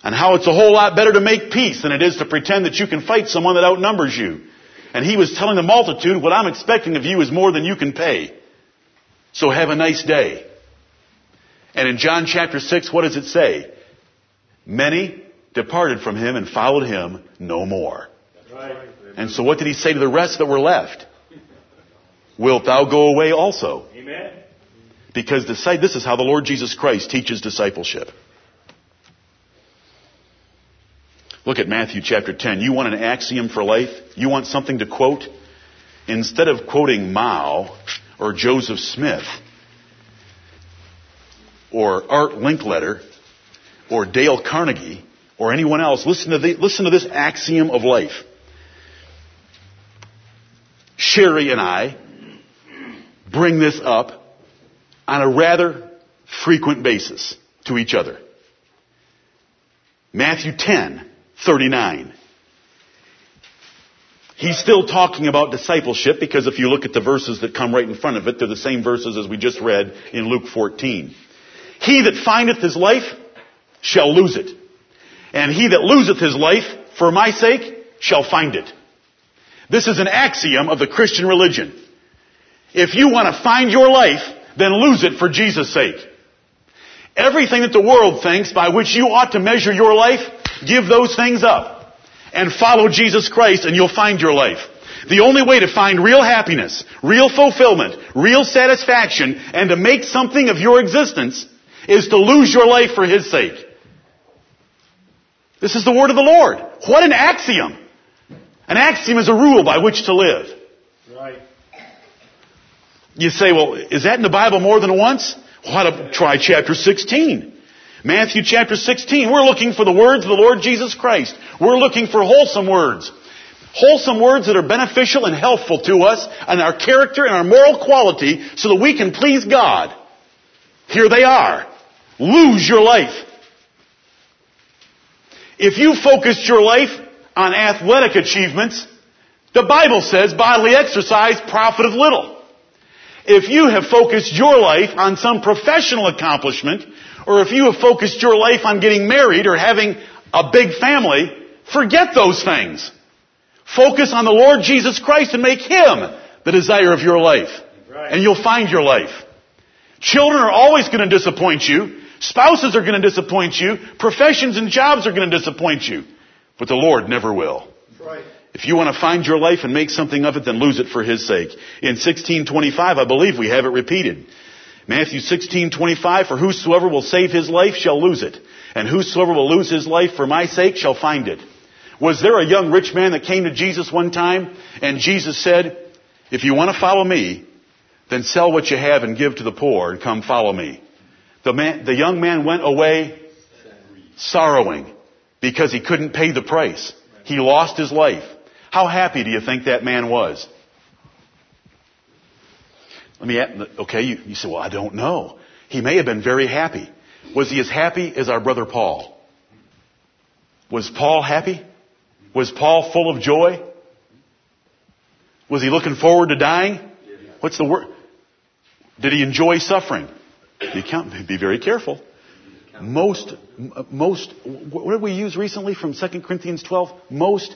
and how it's a whole lot better to make peace than it is to pretend that you can fight someone that outnumbers you. And he was telling the multitude, what I'm expecting of you is more than you can pay. So have a nice day. And in John chapter 6, what does it say? Many departed from him and followed him no more. Right. And so what did he say to the rest that were left? Wilt thou go away also? Amen. Because this is how the Lord Jesus Christ teaches discipleship. Look at Matthew chapter 10. You want an axiom for life? You want something to quote? Instead of quoting Mao, or Joseph Smith or Art Linkletter or Dale Carnegie or anyone else. Listen to, the, listen to this axiom of life. Sherry and I bring this up on a rather frequent basis to each other. Matthew 10, 39. He's still talking about discipleship because if you look at the verses that come right in front of it, they're the same verses as we just read in Luke 14. He that findeth his life shall lose it. And he that loseth his life for my sake shall find it. This is an axiom of the Christian religion. If you want to find your life, then lose it for Jesus' sake. Everything that the world thinks by which you ought to measure your life, give those things up and follow Jesus Christ and you'll find your life. The only way to find real happiness, real fulfillment, real satisfaction, and to make something of your existence is to lose your life for His sake. This is the word of the Lord. What an axiom! An axiom is a rule by which to live. Right. You say, well, is that in the Bible more than once? Well, how to try chapter 16. Matthew chapter 16. We're looking for the words of the Lord Jesus Christ. We're looking for wholesome words. Wholesome words that are beneficial and helpful to us and our character and our moral quality so that we can please God. Here they are. Lose your life. If you focused your life on athletic achievements, the Bible says bodily exercise profiteth little. If you have focused your life on some professional accomplishment, or if you have focused your life on getting married or having a big family, forget those things. Focus on the Lord Jesus Christ and make Him the desire of your life. Right. And you'll find your life. Children are always going to disappoint you. Spouses are going to disappoint you. Professions and jobs are going to disappoint you. But the Lord never will. Right. If you want to find your life and make something of it, then lose it for His sake. In 1625, I believe we have it repeated. Matthew 1625, for whosoever will save his life shall lose it, and whosoever will lose his life for my sake shall find it. Was there a young rich man that came to Jesus one time, and Jesus said, if you want to follow me, then sell what you have and give to the poor and come follow me. The man, the young man went away sorrowing because he couldn't pay the price. He lost his life. How happy do you think that man was? Let me, ask- okay, you, you say, well, I don't know. He may have been very happy. Was he as happy as our brother Paul? Was Paul happy? Was Paul full of joy? Was he looking forward to dying? What's the word? Did he enjoy suffering? Be very careful. Most, most, what did we use recently from 2 Corinthians 12? Most,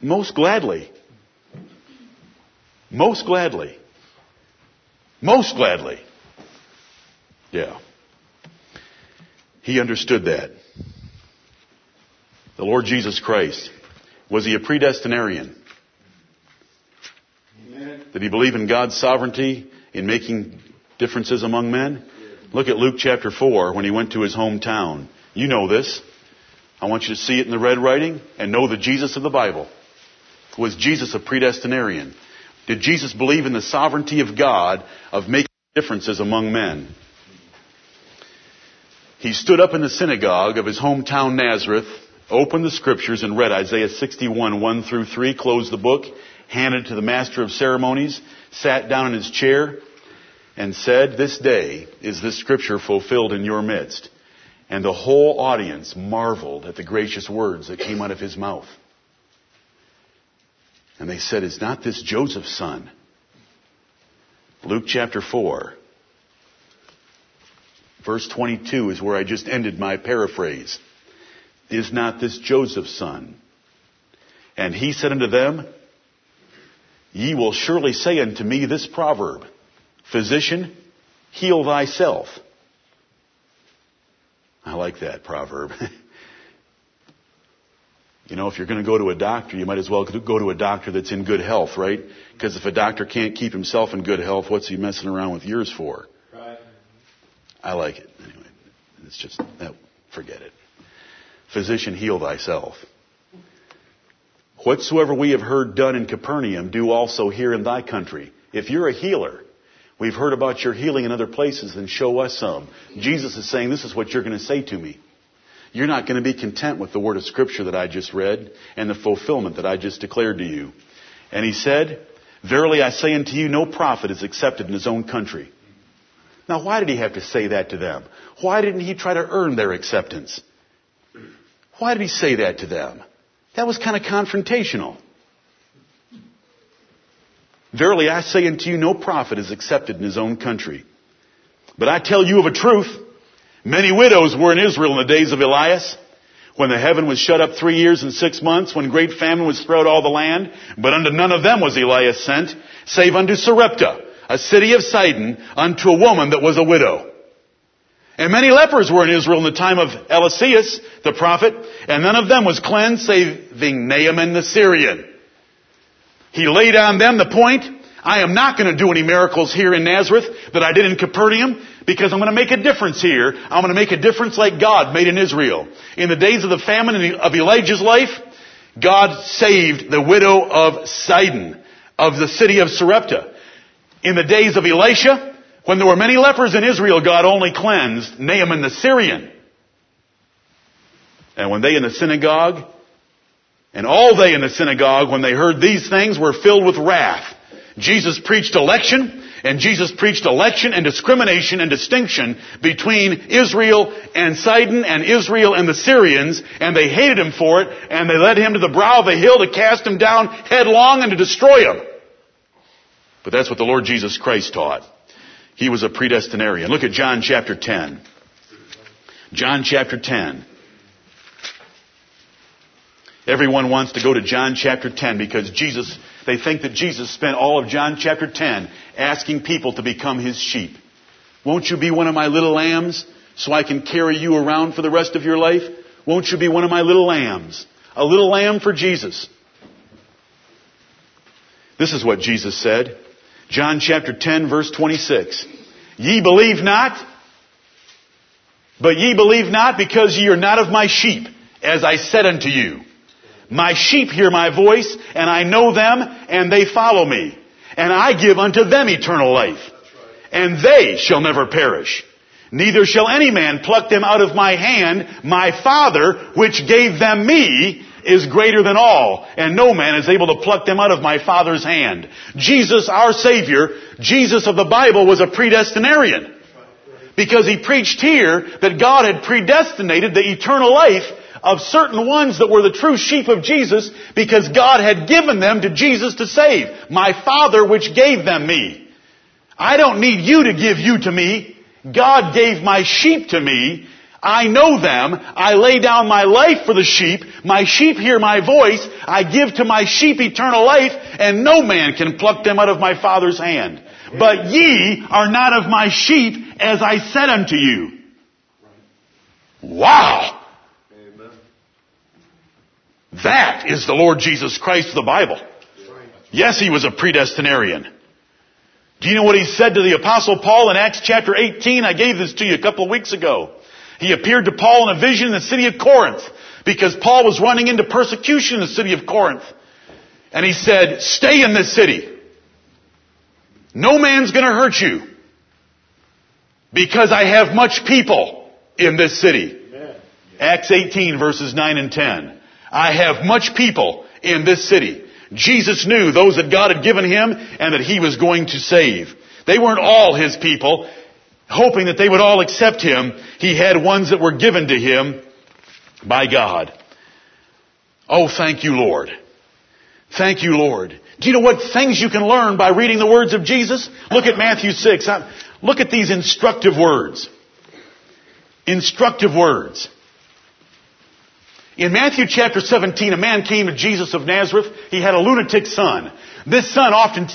most gladly. Most gladly. Most gladly. Yeah. He understood that. The Lord Jesus Christ. Was he a predestinarian? Amen. Did he believe in God's sovereignty in making differences among men? Look at Luke chapter 4 when he went to his hometown. You know this. I want you to see it in the red writing and know the Jesus of the Bible. Was Jesus a predestinarian? Did Jesus believe in the sovereignty of God of making differences among men? He stood up in the synagogue of his hometown Nazareth, opened the scriptures and read Isaiah 61, 1 through 3, closed the book, handed it to the master of ceremonies, sat down in his chair, and said, This day is this scripture fulfilled in your midst. And the whole audience marveled at the gracious words that came out of his mouth. And they said, Is not this Joseph's son? Luke chapter 4, verse 22 is where I just ended my paraphrase. Is not this Joseph's son? And he said unto them, Ye will surely say unto me this proverb, Physician, heal thyself. I like that proverb. you know, if you're going to go to a doctor, you might as well go to a doctor that's in good health, right? Because if a doctor can't keep himself in good health, what's he messing around with yours for? Right. I like it. Anyway, it's just, no, forget it. Physician, heal thyself. Whatsoever we have heard done in Capernaum, do also here in thy country. If you're a healer, we've heard about your healing in other places, then show us some. Jesus is saying, this is what you're going to say to me. You're not going to be content with the word of scripture that I just read and the fulfillment that I just declared to you. And he said, Verily I say unto you, no prophet is accepted in his own country. Now why did he have to say that to them? Why didn't he try to earn their acceptance? Why did he say that to them? That was kind of confrontational. Verily I say unto you, no prophet is accepted in his own country. But I tell you of a truth, many widows were in Israel in the days of Elias, when the heaven was shut up three years and six months, when great famine was throughout all the land, but unto none of them was Elias sent, save unto Sarepta, a city of Sidon, unto a woman that was a widow. And many lepers were in Israel in the time of Eliseus, the prophet, and none of them was cleansed, saving Naaman the Syrian. He laid on them the point, I am not going to do any miracles here in Nazareth that I did in Capernaum because I'm going to make a difference here. I'm going to make a difference like God made in Israel. In the days of the famine of Elijah's life, God saved the widow of Sidon of the city of Sarepta. In the days of Elisha, when there were many lepers in Israel, God only cleansed Naaman the Syrian. And when they in the synagogue, and all they in the synagogue, when they heard these things, were filled with wrath. Jesus preached election, and Jesus preached election and discrimination and distinction between Israel and Sidon and Israel and the Syrians, and they hated him for it, and they led him to the brow of a hill to cast him down headlong and to destroy him. But that's what the Lord Jesus Christ taught. He was a predestinarian. Look at John chapter 10. John chapter 10. Everyone wants to go to John chapter 10 because Jesus, they think that Jesus spent all of John chapter 10 asking people to become his sheep. Won't you be one of my little lambs so I can carry you around for the rest of your life? Won't you be one of my little lambs? A little lamb for Jesus. This is what Jesus said. John chapter 10 verse 26. Ye believe not, but ye believe not because ye are not of my sheep, as I said unto you. My sheep hear my voice, and I know them, and they follow me. And I give unto them eternal life. And they shall never perish. Neither shall any man pluck them out of my hand. My Father, which gave them me, is greater than all, and no man is able to pluck them out of my Father's hand. Jesus, our Savior, Jesus of the Bible, was a predestinarian. Because he preached here that God had predestinated the eternal life of certain ones that were the true sheep of Jesus because God had given them to Jesus to save. My Father which gave them me. I don't need you to give you to me. God gave my sheep to me. I know them. I lay down my life for the sheep. My sheep hear my voice. I give to my sheep eternal life, and no man can pluck them out of my Father's hand. But ye are not of my sheep, as I said unto you. Wow! That is the Lord Jesus Christ of the Bible. Yes, he was a predestinarian. Do you know what he said to the apostle Paul in Acts chapter 18? I gave this to you a couple of weeks ago. He appeared to Paul in a vision in the city of Corinth because Paul was running into persecution in the city of Corinth. And he said, stay in this city. No man's gonna hurt you because I have much people in this city. Amen. Acts 18 verses 9 and 10. I have much people in this city. Jesus knew those that God had given him and that he was going to save. They weren't all his people, hoping that they would all accept him. He had ones that were given to him by God. Oh, thank you, Lord. Thank you, Lord. Do you know what things you can learn by reading the words of Jesus? Look at Matthew 6. Look at these instructive words. Instructive words. In Matthew chapter 17, a man came to Jesus of Nazareth. He had a lunatic son. This son often,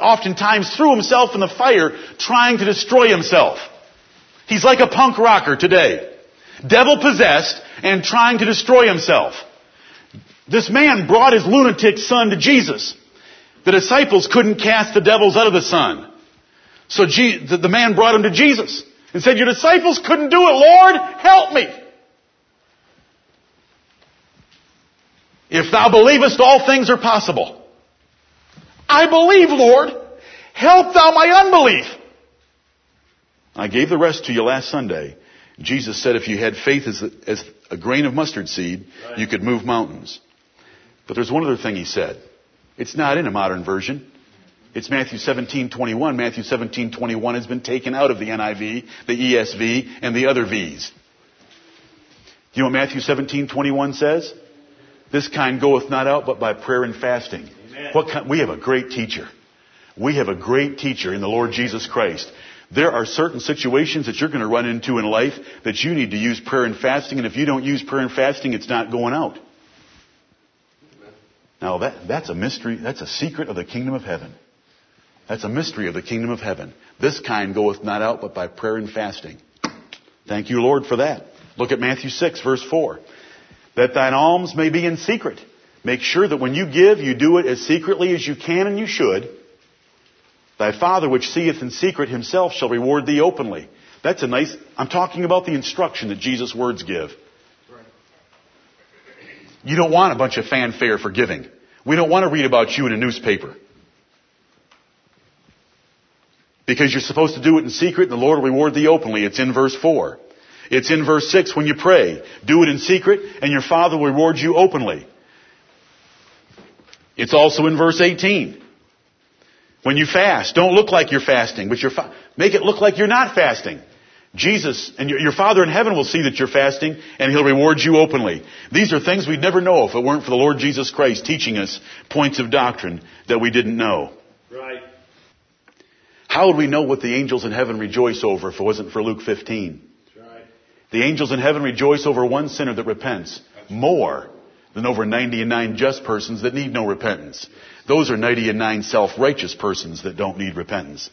oftentimes threw himself in the fire trying to destroy himself. He's like a punk rocker today. Devil possessed and trying to destroy himself. This man brought his lunatic son to Jesus. The disciples couldn't cast the devils out of the son. So the man brought him to Jesus and said, your disciples couldn't do it, Lord, help me. If thou believest, all things are possible. I believe, Lord. Help thou my unbelief. I gave the rest to you last Sunday. Jesus said if you had faith as, as a grain of mustard seed, right. you could move mountains. But there's one other thing he said. It's not in a modern version. It's Matthew 17:21. Matthew 17:21 has been taken out of the NIV, the ESV, and the other V's. Do You know what Matthew 17:21 says? This kind goeth not out but by prayer and fasting. What kind, we have a great teacher. We have a great teacher in the Lord Jesus Christ. There are certain situations that you're going to run into in life that you need to use prayer and fasting, and if you don't use prayer and fasting, it's not going out. Now that, that's a mystery, that's a secret of the kingdom of heaven. That's a mystery of the kingdom of heaven. This kind goeth not out but by prayer and fasting. Thank you, Lord, for that. Look at Matthew 6, verse 4 that thine alms may be in secret, Make sure that when you give, you do it as secretly as you can and you should. Thy Father which seeth in secret himself shall reward thee openly. That's a nice, I'm talking about the instruction that Jesus' words give. You don't want a bunch of fanfare for giving. We don't want to read about you in a newspaper. Because you're supposed to do it in secret and the Lord will reward thee openly. It's in verse 4. It's in verse 6 when you pray. Do it in secret and your Father will reward you openly. It's also in verse 18. When you fast, don't look like you're fasting, but you're fa- make it look like you're not fasting. Jesus and your, your Father in heaven will see that you're fasting and He'll reward you openly. These are things we'd never know if it weren't for the Lord Jesus Christ teaching us points of doctrine that we didn't know. Right. How would we know what the angels in heaven rejoice over if it wasn't for Luke 15? The angels in heaven rejoice over one sinner that repents more than over 99 just persons that need no repentance. Those are 99 self-righteous persons that don't need repentance.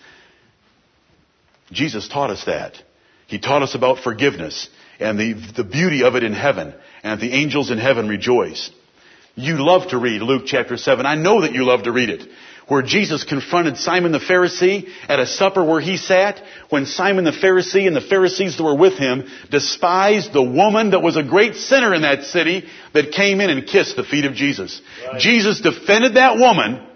Jesus taught us that. He taught us about forgiveness and the, the beauty of it in heaven and the angels in heaven rejoice. You love to read Luke chapter 7. I know that you love to read it. Where Jesus confronted Simon the Pharisee at a supper where he sat, when Simon the Pharisee and the Pharisees that were with him despised the woman that was a great sinner in that city that came in and kissed the feet of Jesus. Right. Jesus defended that woman,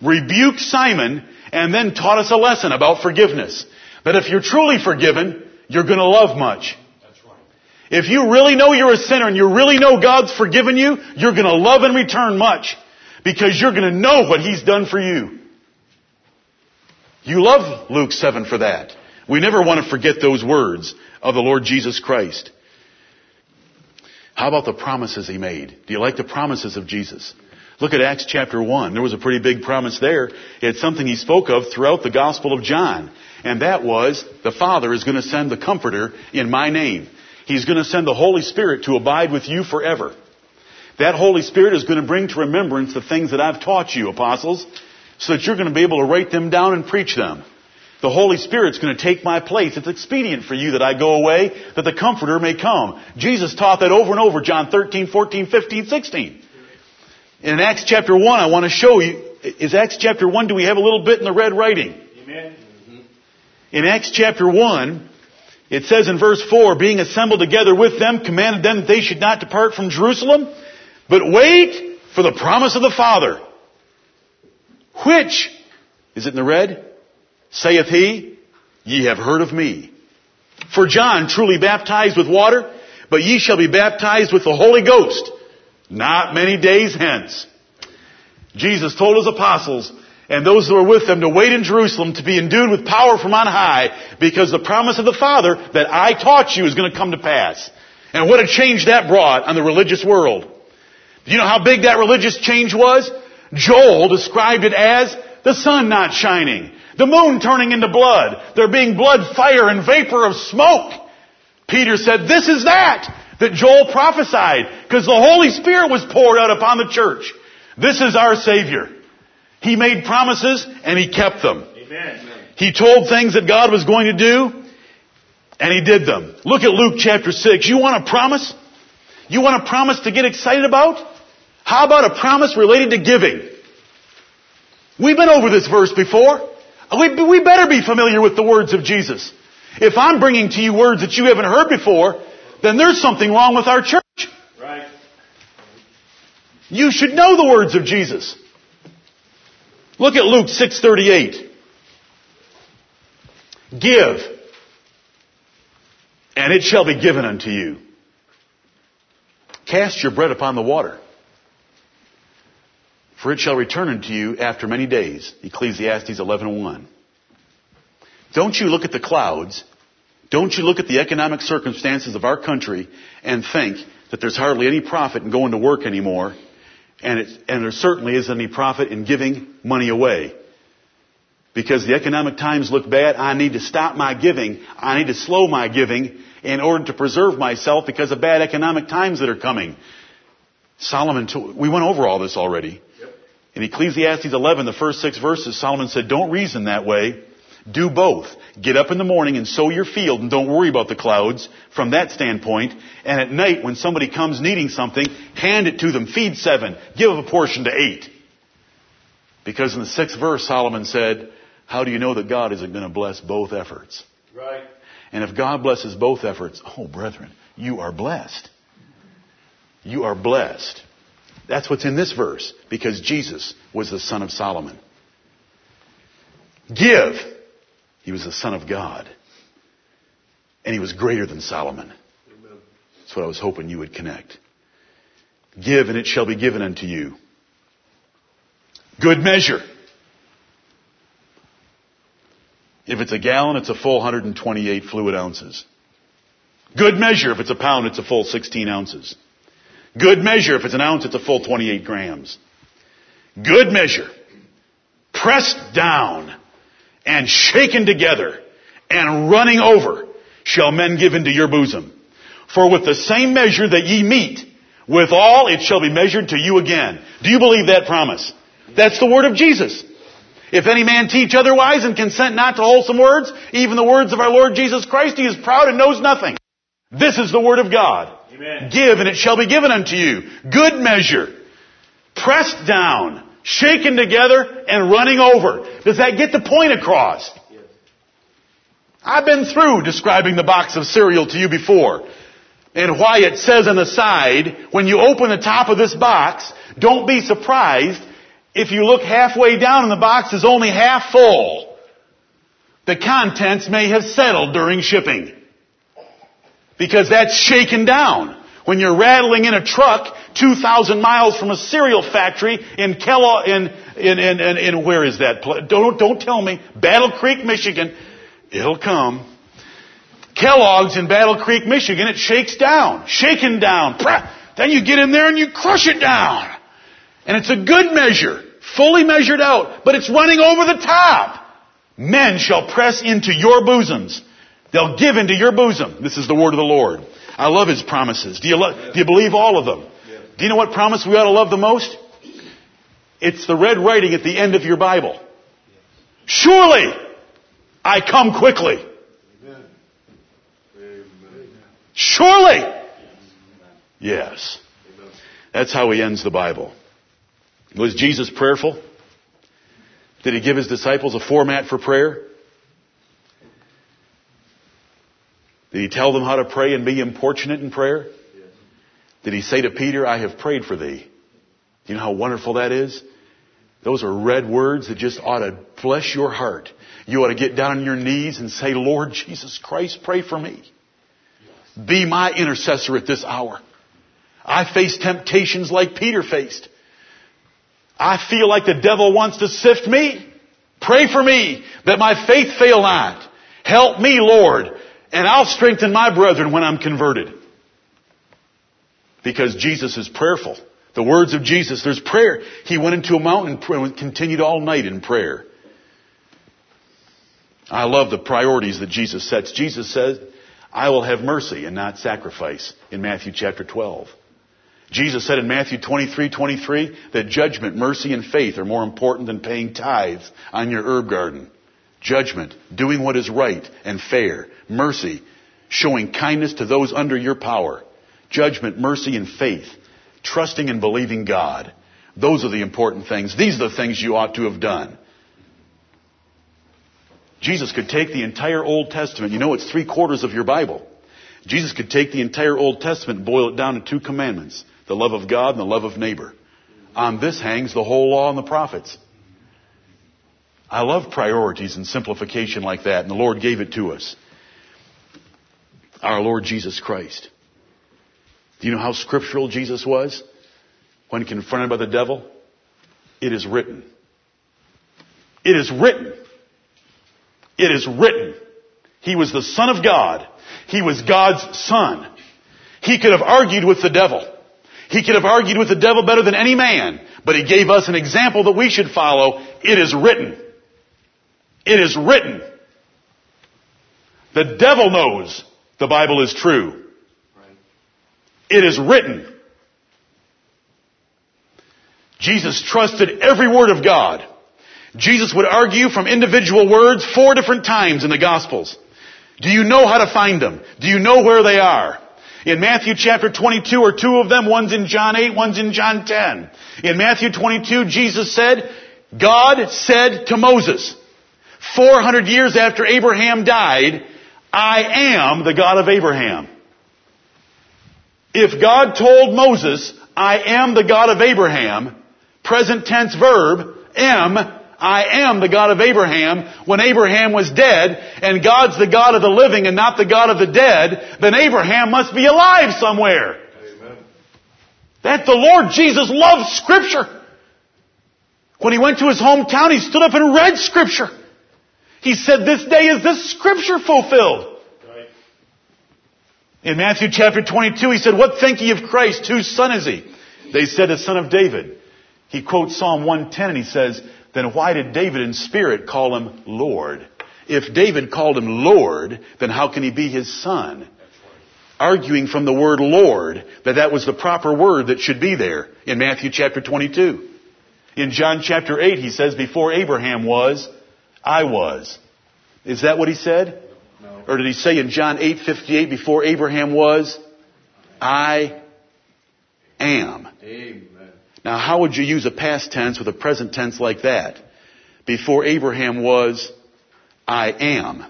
rebuked Simon, and then taught us a lesson about forgiveness. That if you're truly forgiven, you're gonna love much. Right. If you really know you're a sinner and you really know God's forgiven you, you're gonna love and return much. Because you're gonna know what He's done for you. You love Luke 7 for that. We never want to forget those words of the Lord Jesus Christ. How about the promises He made? Do you like the promises of Jesus? Look at Acts chapter 1. There was a pretty big promise there. It's something He spoke of throughout the Gospel of John. And that was, the Father is going to send the Comforter in my name. He's going to send the Holy Spirit to abide with you forever. That Holy Spirit is going to bring to remembrance the things that I've taught you, apostles, so that you're going to be able to write them down and preach them. The Holy Spirit's going to take my place. It's expedient for you that I go away, that the Comforter may come. Jesus taught that over and over, John 13, 14, 15, 16. In Acts chapter 1, I want to show you, is Acts chapter 1, do we have a little bit in the red writing? Amen. In Acts chapter 1, it says in verse 4, being assembled together with them, commanded them that they should not depart from Jerusalem, but wait for the promise of the Father. Which, is it in the red? Saith he, ye have heard of me. For John truly baptized with water, but ye shall be baptized with the Holy Ghost, not many days hence. Jesus told his apostles and those who were with them to wait in Jerusalem to be endued with power from on high because the promise of the Father that I taught you is going to come to pass. And what a change that brought on the religious world. Do you know how big that religious change was? Joel described it as the sun not shining, the moon turning into blood, there being blood, fire, and vapor of smoke. Peter said, this is that that Joel prophesied because the Holy Spirit was poured out upon the church. This is our Savior. He made promises and He kept them. Amen. He told things that God was going to do and He did them. Look at Luke chapter 6. You want a promise? You want a promise to get excited about? How about a promise related to giving? We've been over this verse before. We, we better be familiar with the words of Jesus. If I'm bringing to you words that you haven't heard before, then there's something wrong with our church. Right. You should know the words of Jesus. Look at Luke 6:38. Give, and it shall be given unto you. Cast your bread upon the water, for it shall return unto you after many days. Ecclesiastes 11:1. Don't you look at the clouds, don't you look at the economic circumstances of our country and think that there's hardly any profit in going to work anymore, and, it, and there certainly isn't any profit in giving money away. Because the economic times look bad, I need to stop my giving. I need to slow my giving in order to preserve myself because of bad economic times that are coming. Solomon, we went over all this already. In Ecclesiastes 11, the first six verses, Solomon said, don't reason that way Do both. Get up in the morning and sow your field and don't worry about the clouds from that standpoint. And at night when somebody comes needing something, hand it to them. Feed seven. Give a portion to eight. Because in the sixth verse, Solomon said, how do you know that God isn't going to bless both efforts? Right. And if God blesses both efforts, oh brethren, you are blessed. You are blessed. That's what's in this verse, because Jesus was the son of Solomon. Give. He was the son of God. And he was greater than Solomon. That's what I was hoping you would connect. Give and it shall be given unto you. Good measure. If it's a gallon, it's a full 128 fluid ounces. Good measure. If it's a pound, it's a full 16 ounces. Good measure. If it's an ounce, it's a full 28 grams. Good measure. Pressed down and shaken together and running over shall men give into your bosom. For with the same measure that ye meet, withal it shall be measured to you again. Do you believe that promise? That's the word of Jesus. If any man teach otherwise and consent not to wholesome words, even the words of our Lord Jesus Christ, he is proud and knows nothing. This is the word of God. Amen. Give and it shall be given unto you. Good measure. Pressed down, shaken together, and running over. Does that get the point across? Yes. I've been through describing the box of cereal to you before. And why it says on the side, when you open the top of this box, don't be surprised if you look halfway down and the box is only half full. The contents may have settled during shipping. Because that's shaken down. When you're rattling in a truck 2,000 miles from a cereal factory in Kellogg, in, in, in, in, in where is that? Don't, don't tell me. Battle Creek, Michigan. It'll come. Kellogg's in Battle Creek, Michigan. It shakes down. Shaken down. Then you get in there and you crush it down. And it's a good measure. Fully measured out. But it's running over the top. Men shall press into your bosoms. They'll give into your bosom. This is the word of the Lord. I love His promises. Do you, lo- do you believe all of them? Do you know what promise we ought to love the most? It's the red writing at the end of your Bible. Surely I come quickly. Surely. Yes. That's how he ends the Bible. Was Jesus prayerful? Did he give his disciples a format for prayer? Did he tell them how to pray and be importunate in prayer? Did he say to Peter, I have prayed for thee? Do you know how wonderful that is? Those are red words that just ought to bless your heart. You ought to get down on your knees and say, Lord Jesus Christ, pray for me. Be my intercessor at this hour. I face temptations like Peter faced. I feel like the devil wants to sift me. Pray for me that my faith fail not. Help me, Lord, and I'll strengthen my brethren when I'm converted. Because Jesus is prayerful. The words of Jesus, there's prayer. He went into a mountain and continued all night in prayer. I love the priorities that Jesus sets. Jesus says, I will have mercy and not sacrifice in Matthew chapter 12. Jesus said in Matthew 23, 23 that judgment, mercy, and faith are more important than paying tithes on your herb garden. Judgment, doing what is right and fair. Mercy, showing kindness to those under your power. Judgment, mercy, and faith. Trusting and believing God. Those are the important things. These are the things you ought to have done. Jesus could take the entire Old Testament. You know it's three quarters of your Bible. Jesus could take the entire Old Testament and boil it down to two commandments. The love of God and the love of neighbor. On this hangs the whole law and the prophets. I love priorities and simplification like that, and the Lord gave it to us. Our Lord Jesus Christ. Do you know how scriptural Jesus was when confronted by the devil? It is written. It is written. It is written. He was the Son of God. He was God's Son. He could have argued with the devil. He could have argued with the devil better than any man, but he gave us an example that we should follow. It is written. It is written. The devil knows the Bible is true. It is written. Jesus trusted every word of God. Jesus would argue from individual words four different times in the Gospels. Do you know how to find them? Do you know where they are? In Matthew chapter 22 are two of them. One's in John 8, one's in John 10. In Matthew 22, Jesus said, God said to Moses, 400 years after Abraham died, I am the God of Abraham. If God told Moses, I am the God of Abraham, present tense verb, am, I am the God of Abraham, when Abraham was dead, and God's the God of the living and not the God of the dead, then Abraham must be alive somewhere. Amen. That the Lord Jesus loved Scripture. When he went to his hometown, he stood up and read Scripture. He said, this day is this Scripture fulfilled. Right. In Matthew chapter 22, he said, What think ye of Christ? Whose son is he? They said, a son of David. He quotes Psalm 110 and he says, Then why did David in spirit call him Lord? If David called him Lord, then how can he be his son? Arguing from the word Lord that that was the proper word that should be there in Matthew chapter 22. In John chapter 8, he says, Before Abraham was, I was. Is that what he said? No. Or did he say in John 8:58 before Abraham was I am. Amen. Now how would you use a past tense with a present tense like that? Before Abraham was I am.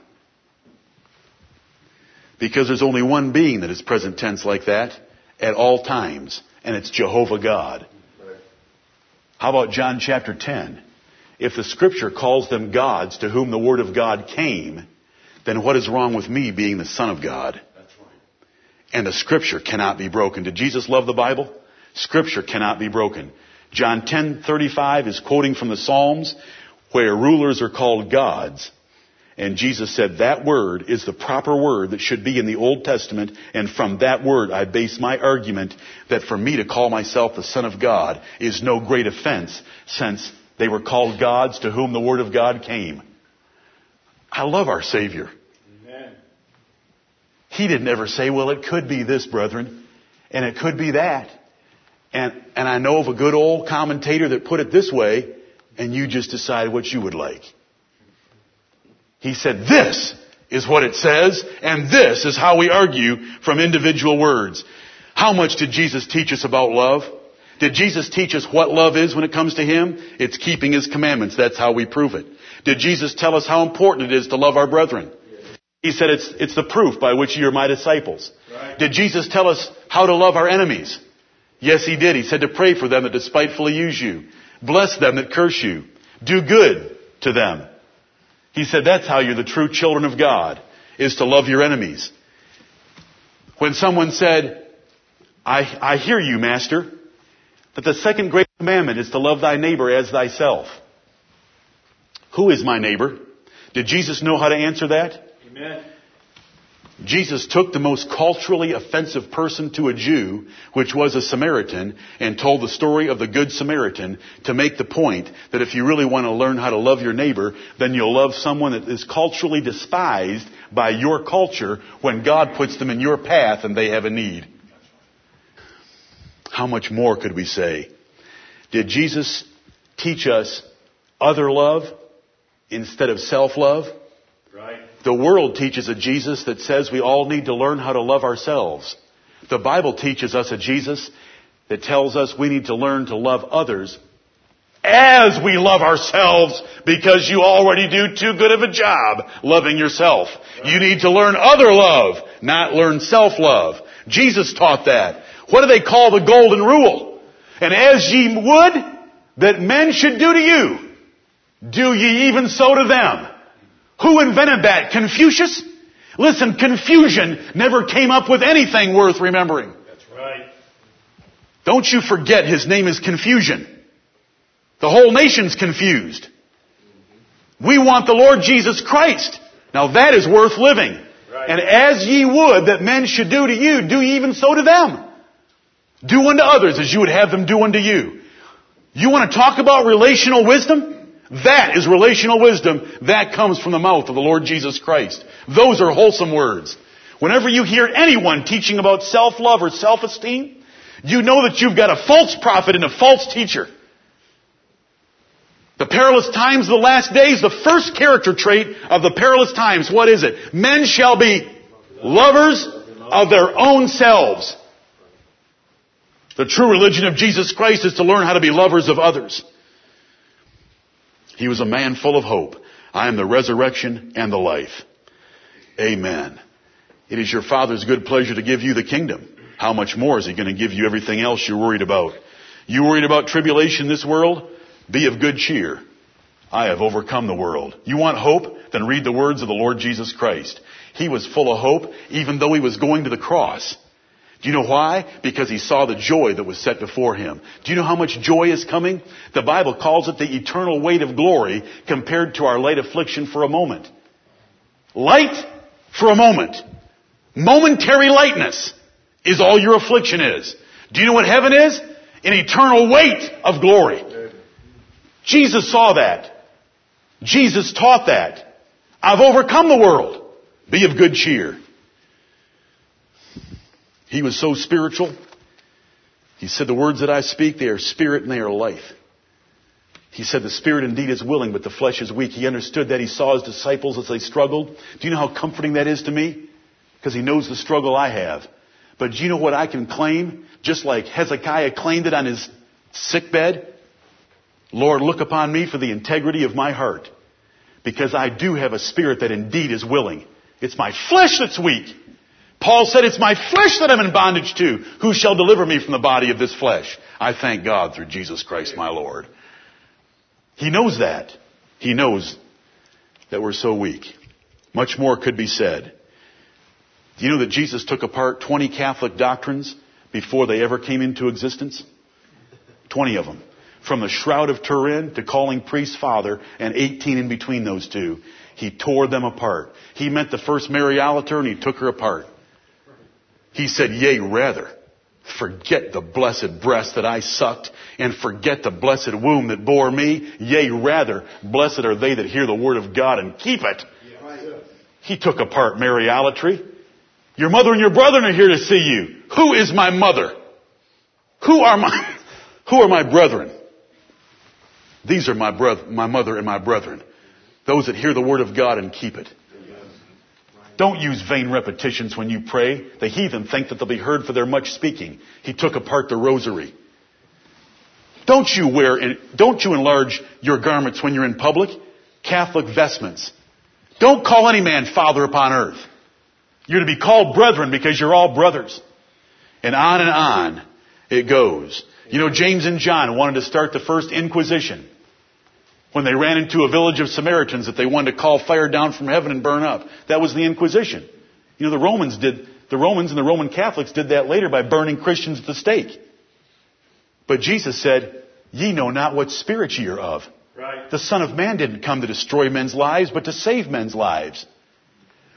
Because there's only one being that is present tense like that at all times, and it's Jehovah God. Right. How about John chapter 10? If the scripture calls them gods to whom the word of God came, then what is wrong with me being the son of God? And the scripture cannot be broken. Did Jesus love the Bible? Scripture cannot be broken. John 10:35 is quoting from the Psalms where rulers are called gods. And Jesus said that word is the proper word that should be in the Old Testament, and from that word I base my argument that for me to call myself the Son of God is no great offense since they were called gods to whom the Word of God came. I love our Savior. Amen. He didn't ever say, well, it could be this, brethren, and it could be that. And, and I know of a good old commentator that put it this way, and you just decide what you would like. He said, this is what it says, and this is how we argue from individual words. How much did Jesus teach us about love? Did Jesus teach us what love is when it comes to Him? It's keeping His commandments. That's how we prove it. Did Jesus tell us how important it is to love our brethren? He said it's, it's the proof by which you are my disciples. Right. Did Jesus tell us how to love our enemies? Yes, He did. He said to pray for them that despitefully use you. Bless them that curse you. Do good to them. He said that's how you're the true children of God, is to love your enemies. When someone said, I, I hear you, Master, that the second great commandment is to love thy neighbor as thyself. Who is my neighbor? Did Jesus know how to answer that? Amen. Jesus took the most culturally offensive person to a Jew, which was a Samaritan, and told the story of the Good Samaritan to make the point that if you really want to learn how to love your neighbor, then you'll love someone that is culturally despised by your culture when God puts them in your path and they have a need. How much more could we say? Did Jesus teach us other love instead of self-love? Right. The world teaches a Jesus that says we all need to learn how to love ourselves. The Bible teaches us a Jesus that tells us we need to learn to love others as we love ourselves because you already do too good of a job loving yourself. You need to learn other love, not learn self-love. Jesus taught that. What do they call the golden rule? And as ye would that men should do to you, do ye even so to them. Who invented that? Confucius? Listen, confusion never came up with anything worth remembering. That's right. Don't you forget his name is confusion. The whole nation's confused. We want the Lord Jesus Christ. Now that is worth living. Right. And as ye would that men should do to you, do ye even so to them. Do unto others as you would have them do unto you. You want to talk about relational wisdom? That is relational wisdom. That comes from the mouth of the Lord Jesus Christ. Those are wholesome words. Whenever you hear anyone teaching about self-love or self-esteem, you know that you've got a false prophet and a false teacher. The perilous times of the last days, the first character trait of the perilous times, what is it? Men shall be lovers of their own selves. The true religion of Jesus Christ is to learn how to be lovers of others. He was a man full of hope. I am the resurrection and the life. Amen. It is your Father's good pleasure to give you the kingdom. How much more is He going to give you everything else you're worried about? You worried about tribulation in this world? Be of good cheer. I have overcome the world. You want hope? Then read the words of the Lord Jesus Christ. He was full of hope even though he was going to the cross. Do you know why? Because he saw the joy that was set before him. Do you know how much joy is coming? The Bible calls it the eternal weight of glory compared to our light affliction for a moment. Light for a moment. Momentary lightness is all your affliction is. Do you know what heaven is? An eternal weight of glory. Jesus saw that. Jesus taught that. I've overcome the world. Be of good cheer. He was so spiritual. He said, the words that I speak, they are spirit and they are life. He said, the spirit indeed is willing, but the flesh is weak. He understood that. He saw his disciples as they struggled. Do you know how comforting that is to me? Because he knows the struggle I have. But do you know what I can claim? Just like Hezekiah claimed it on his sick bed. Lord, look upon me for the integrity of my heart. Because I do have a spirit that indeed is willing. It's my flesh that's weak. Paul said, it's my flesh that I'm in bondage to. Who shall deliver me from the body of this flesh? I thank God through Jesus Christ my Lord. He knows that. He knows that we're so weak. Much more could be said. Do you know that Jesus took apart 20 Catholic doctrines before they ever came into existence? 20 of them. From the Shroud of Turin to calling priest father and 18 in between those two. He tore them apart. He met the first Mariolator and he took her apart. He said, yea, rather, forget the blessed breast that I sucked and forget the blessed womb that bore me. Yea, rather, blessed are they that hear the word of God and keep it. He took apart Mariolatry. Your mother and your brethren are here to see you. Who is my mother? Who are my, who are my brethren? These are my brother, my mother and my brethren. Those that hear the word of God and keep it. Don't use vain repetitions when you pray. The heathen think that they'll be heard for their much speaking. He took apart the rosary. Don't you wear, don't you enlarge your garments when you're in public? Catholic vestments. Don't call any man father upon earth. You're to be called brethren because you're all brothers. And on and on it goes. You know, James and John wanted to start the first Inquisition when they ran into a village of Samaritans that they wanted to call fire down from heaven and burn up. That was the Inquisition. You know, the Romans did, the Romans and the Roman Catholics did that later by burning Christians at the stake. But Jesus said, ye know not what spirit ye are of. Right. The Son of Man didn't come to destroy men's lives, but to save men's lives.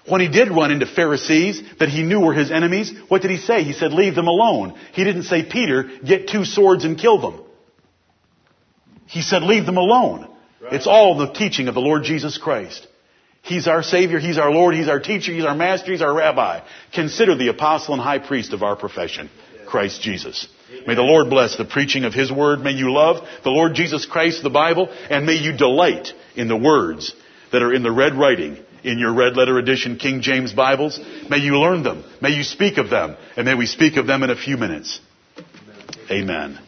When he did run into Pharisees that he knew were his enemies, what did he say? He said, leave them alone. He didn't say, Peter, get two swords and kill them. He said, leave them alone. Right. It's all the teaching of the Lord Jesus Christ. He's our Savior, He's our Lord, He's our teacher, He's our Master, He's our Rabbi. Consider the Apostle and High Priest of our profession, Christ Jesus. May the Lord bless the preaching of His Word. May you love the Lord Jesus Christ, the Bible, and may you delight in the words that are in the red writing in your red letter edition King James Bibles. May you learn them. May you speak of them. And may we speak of them in a few minutes. Amen.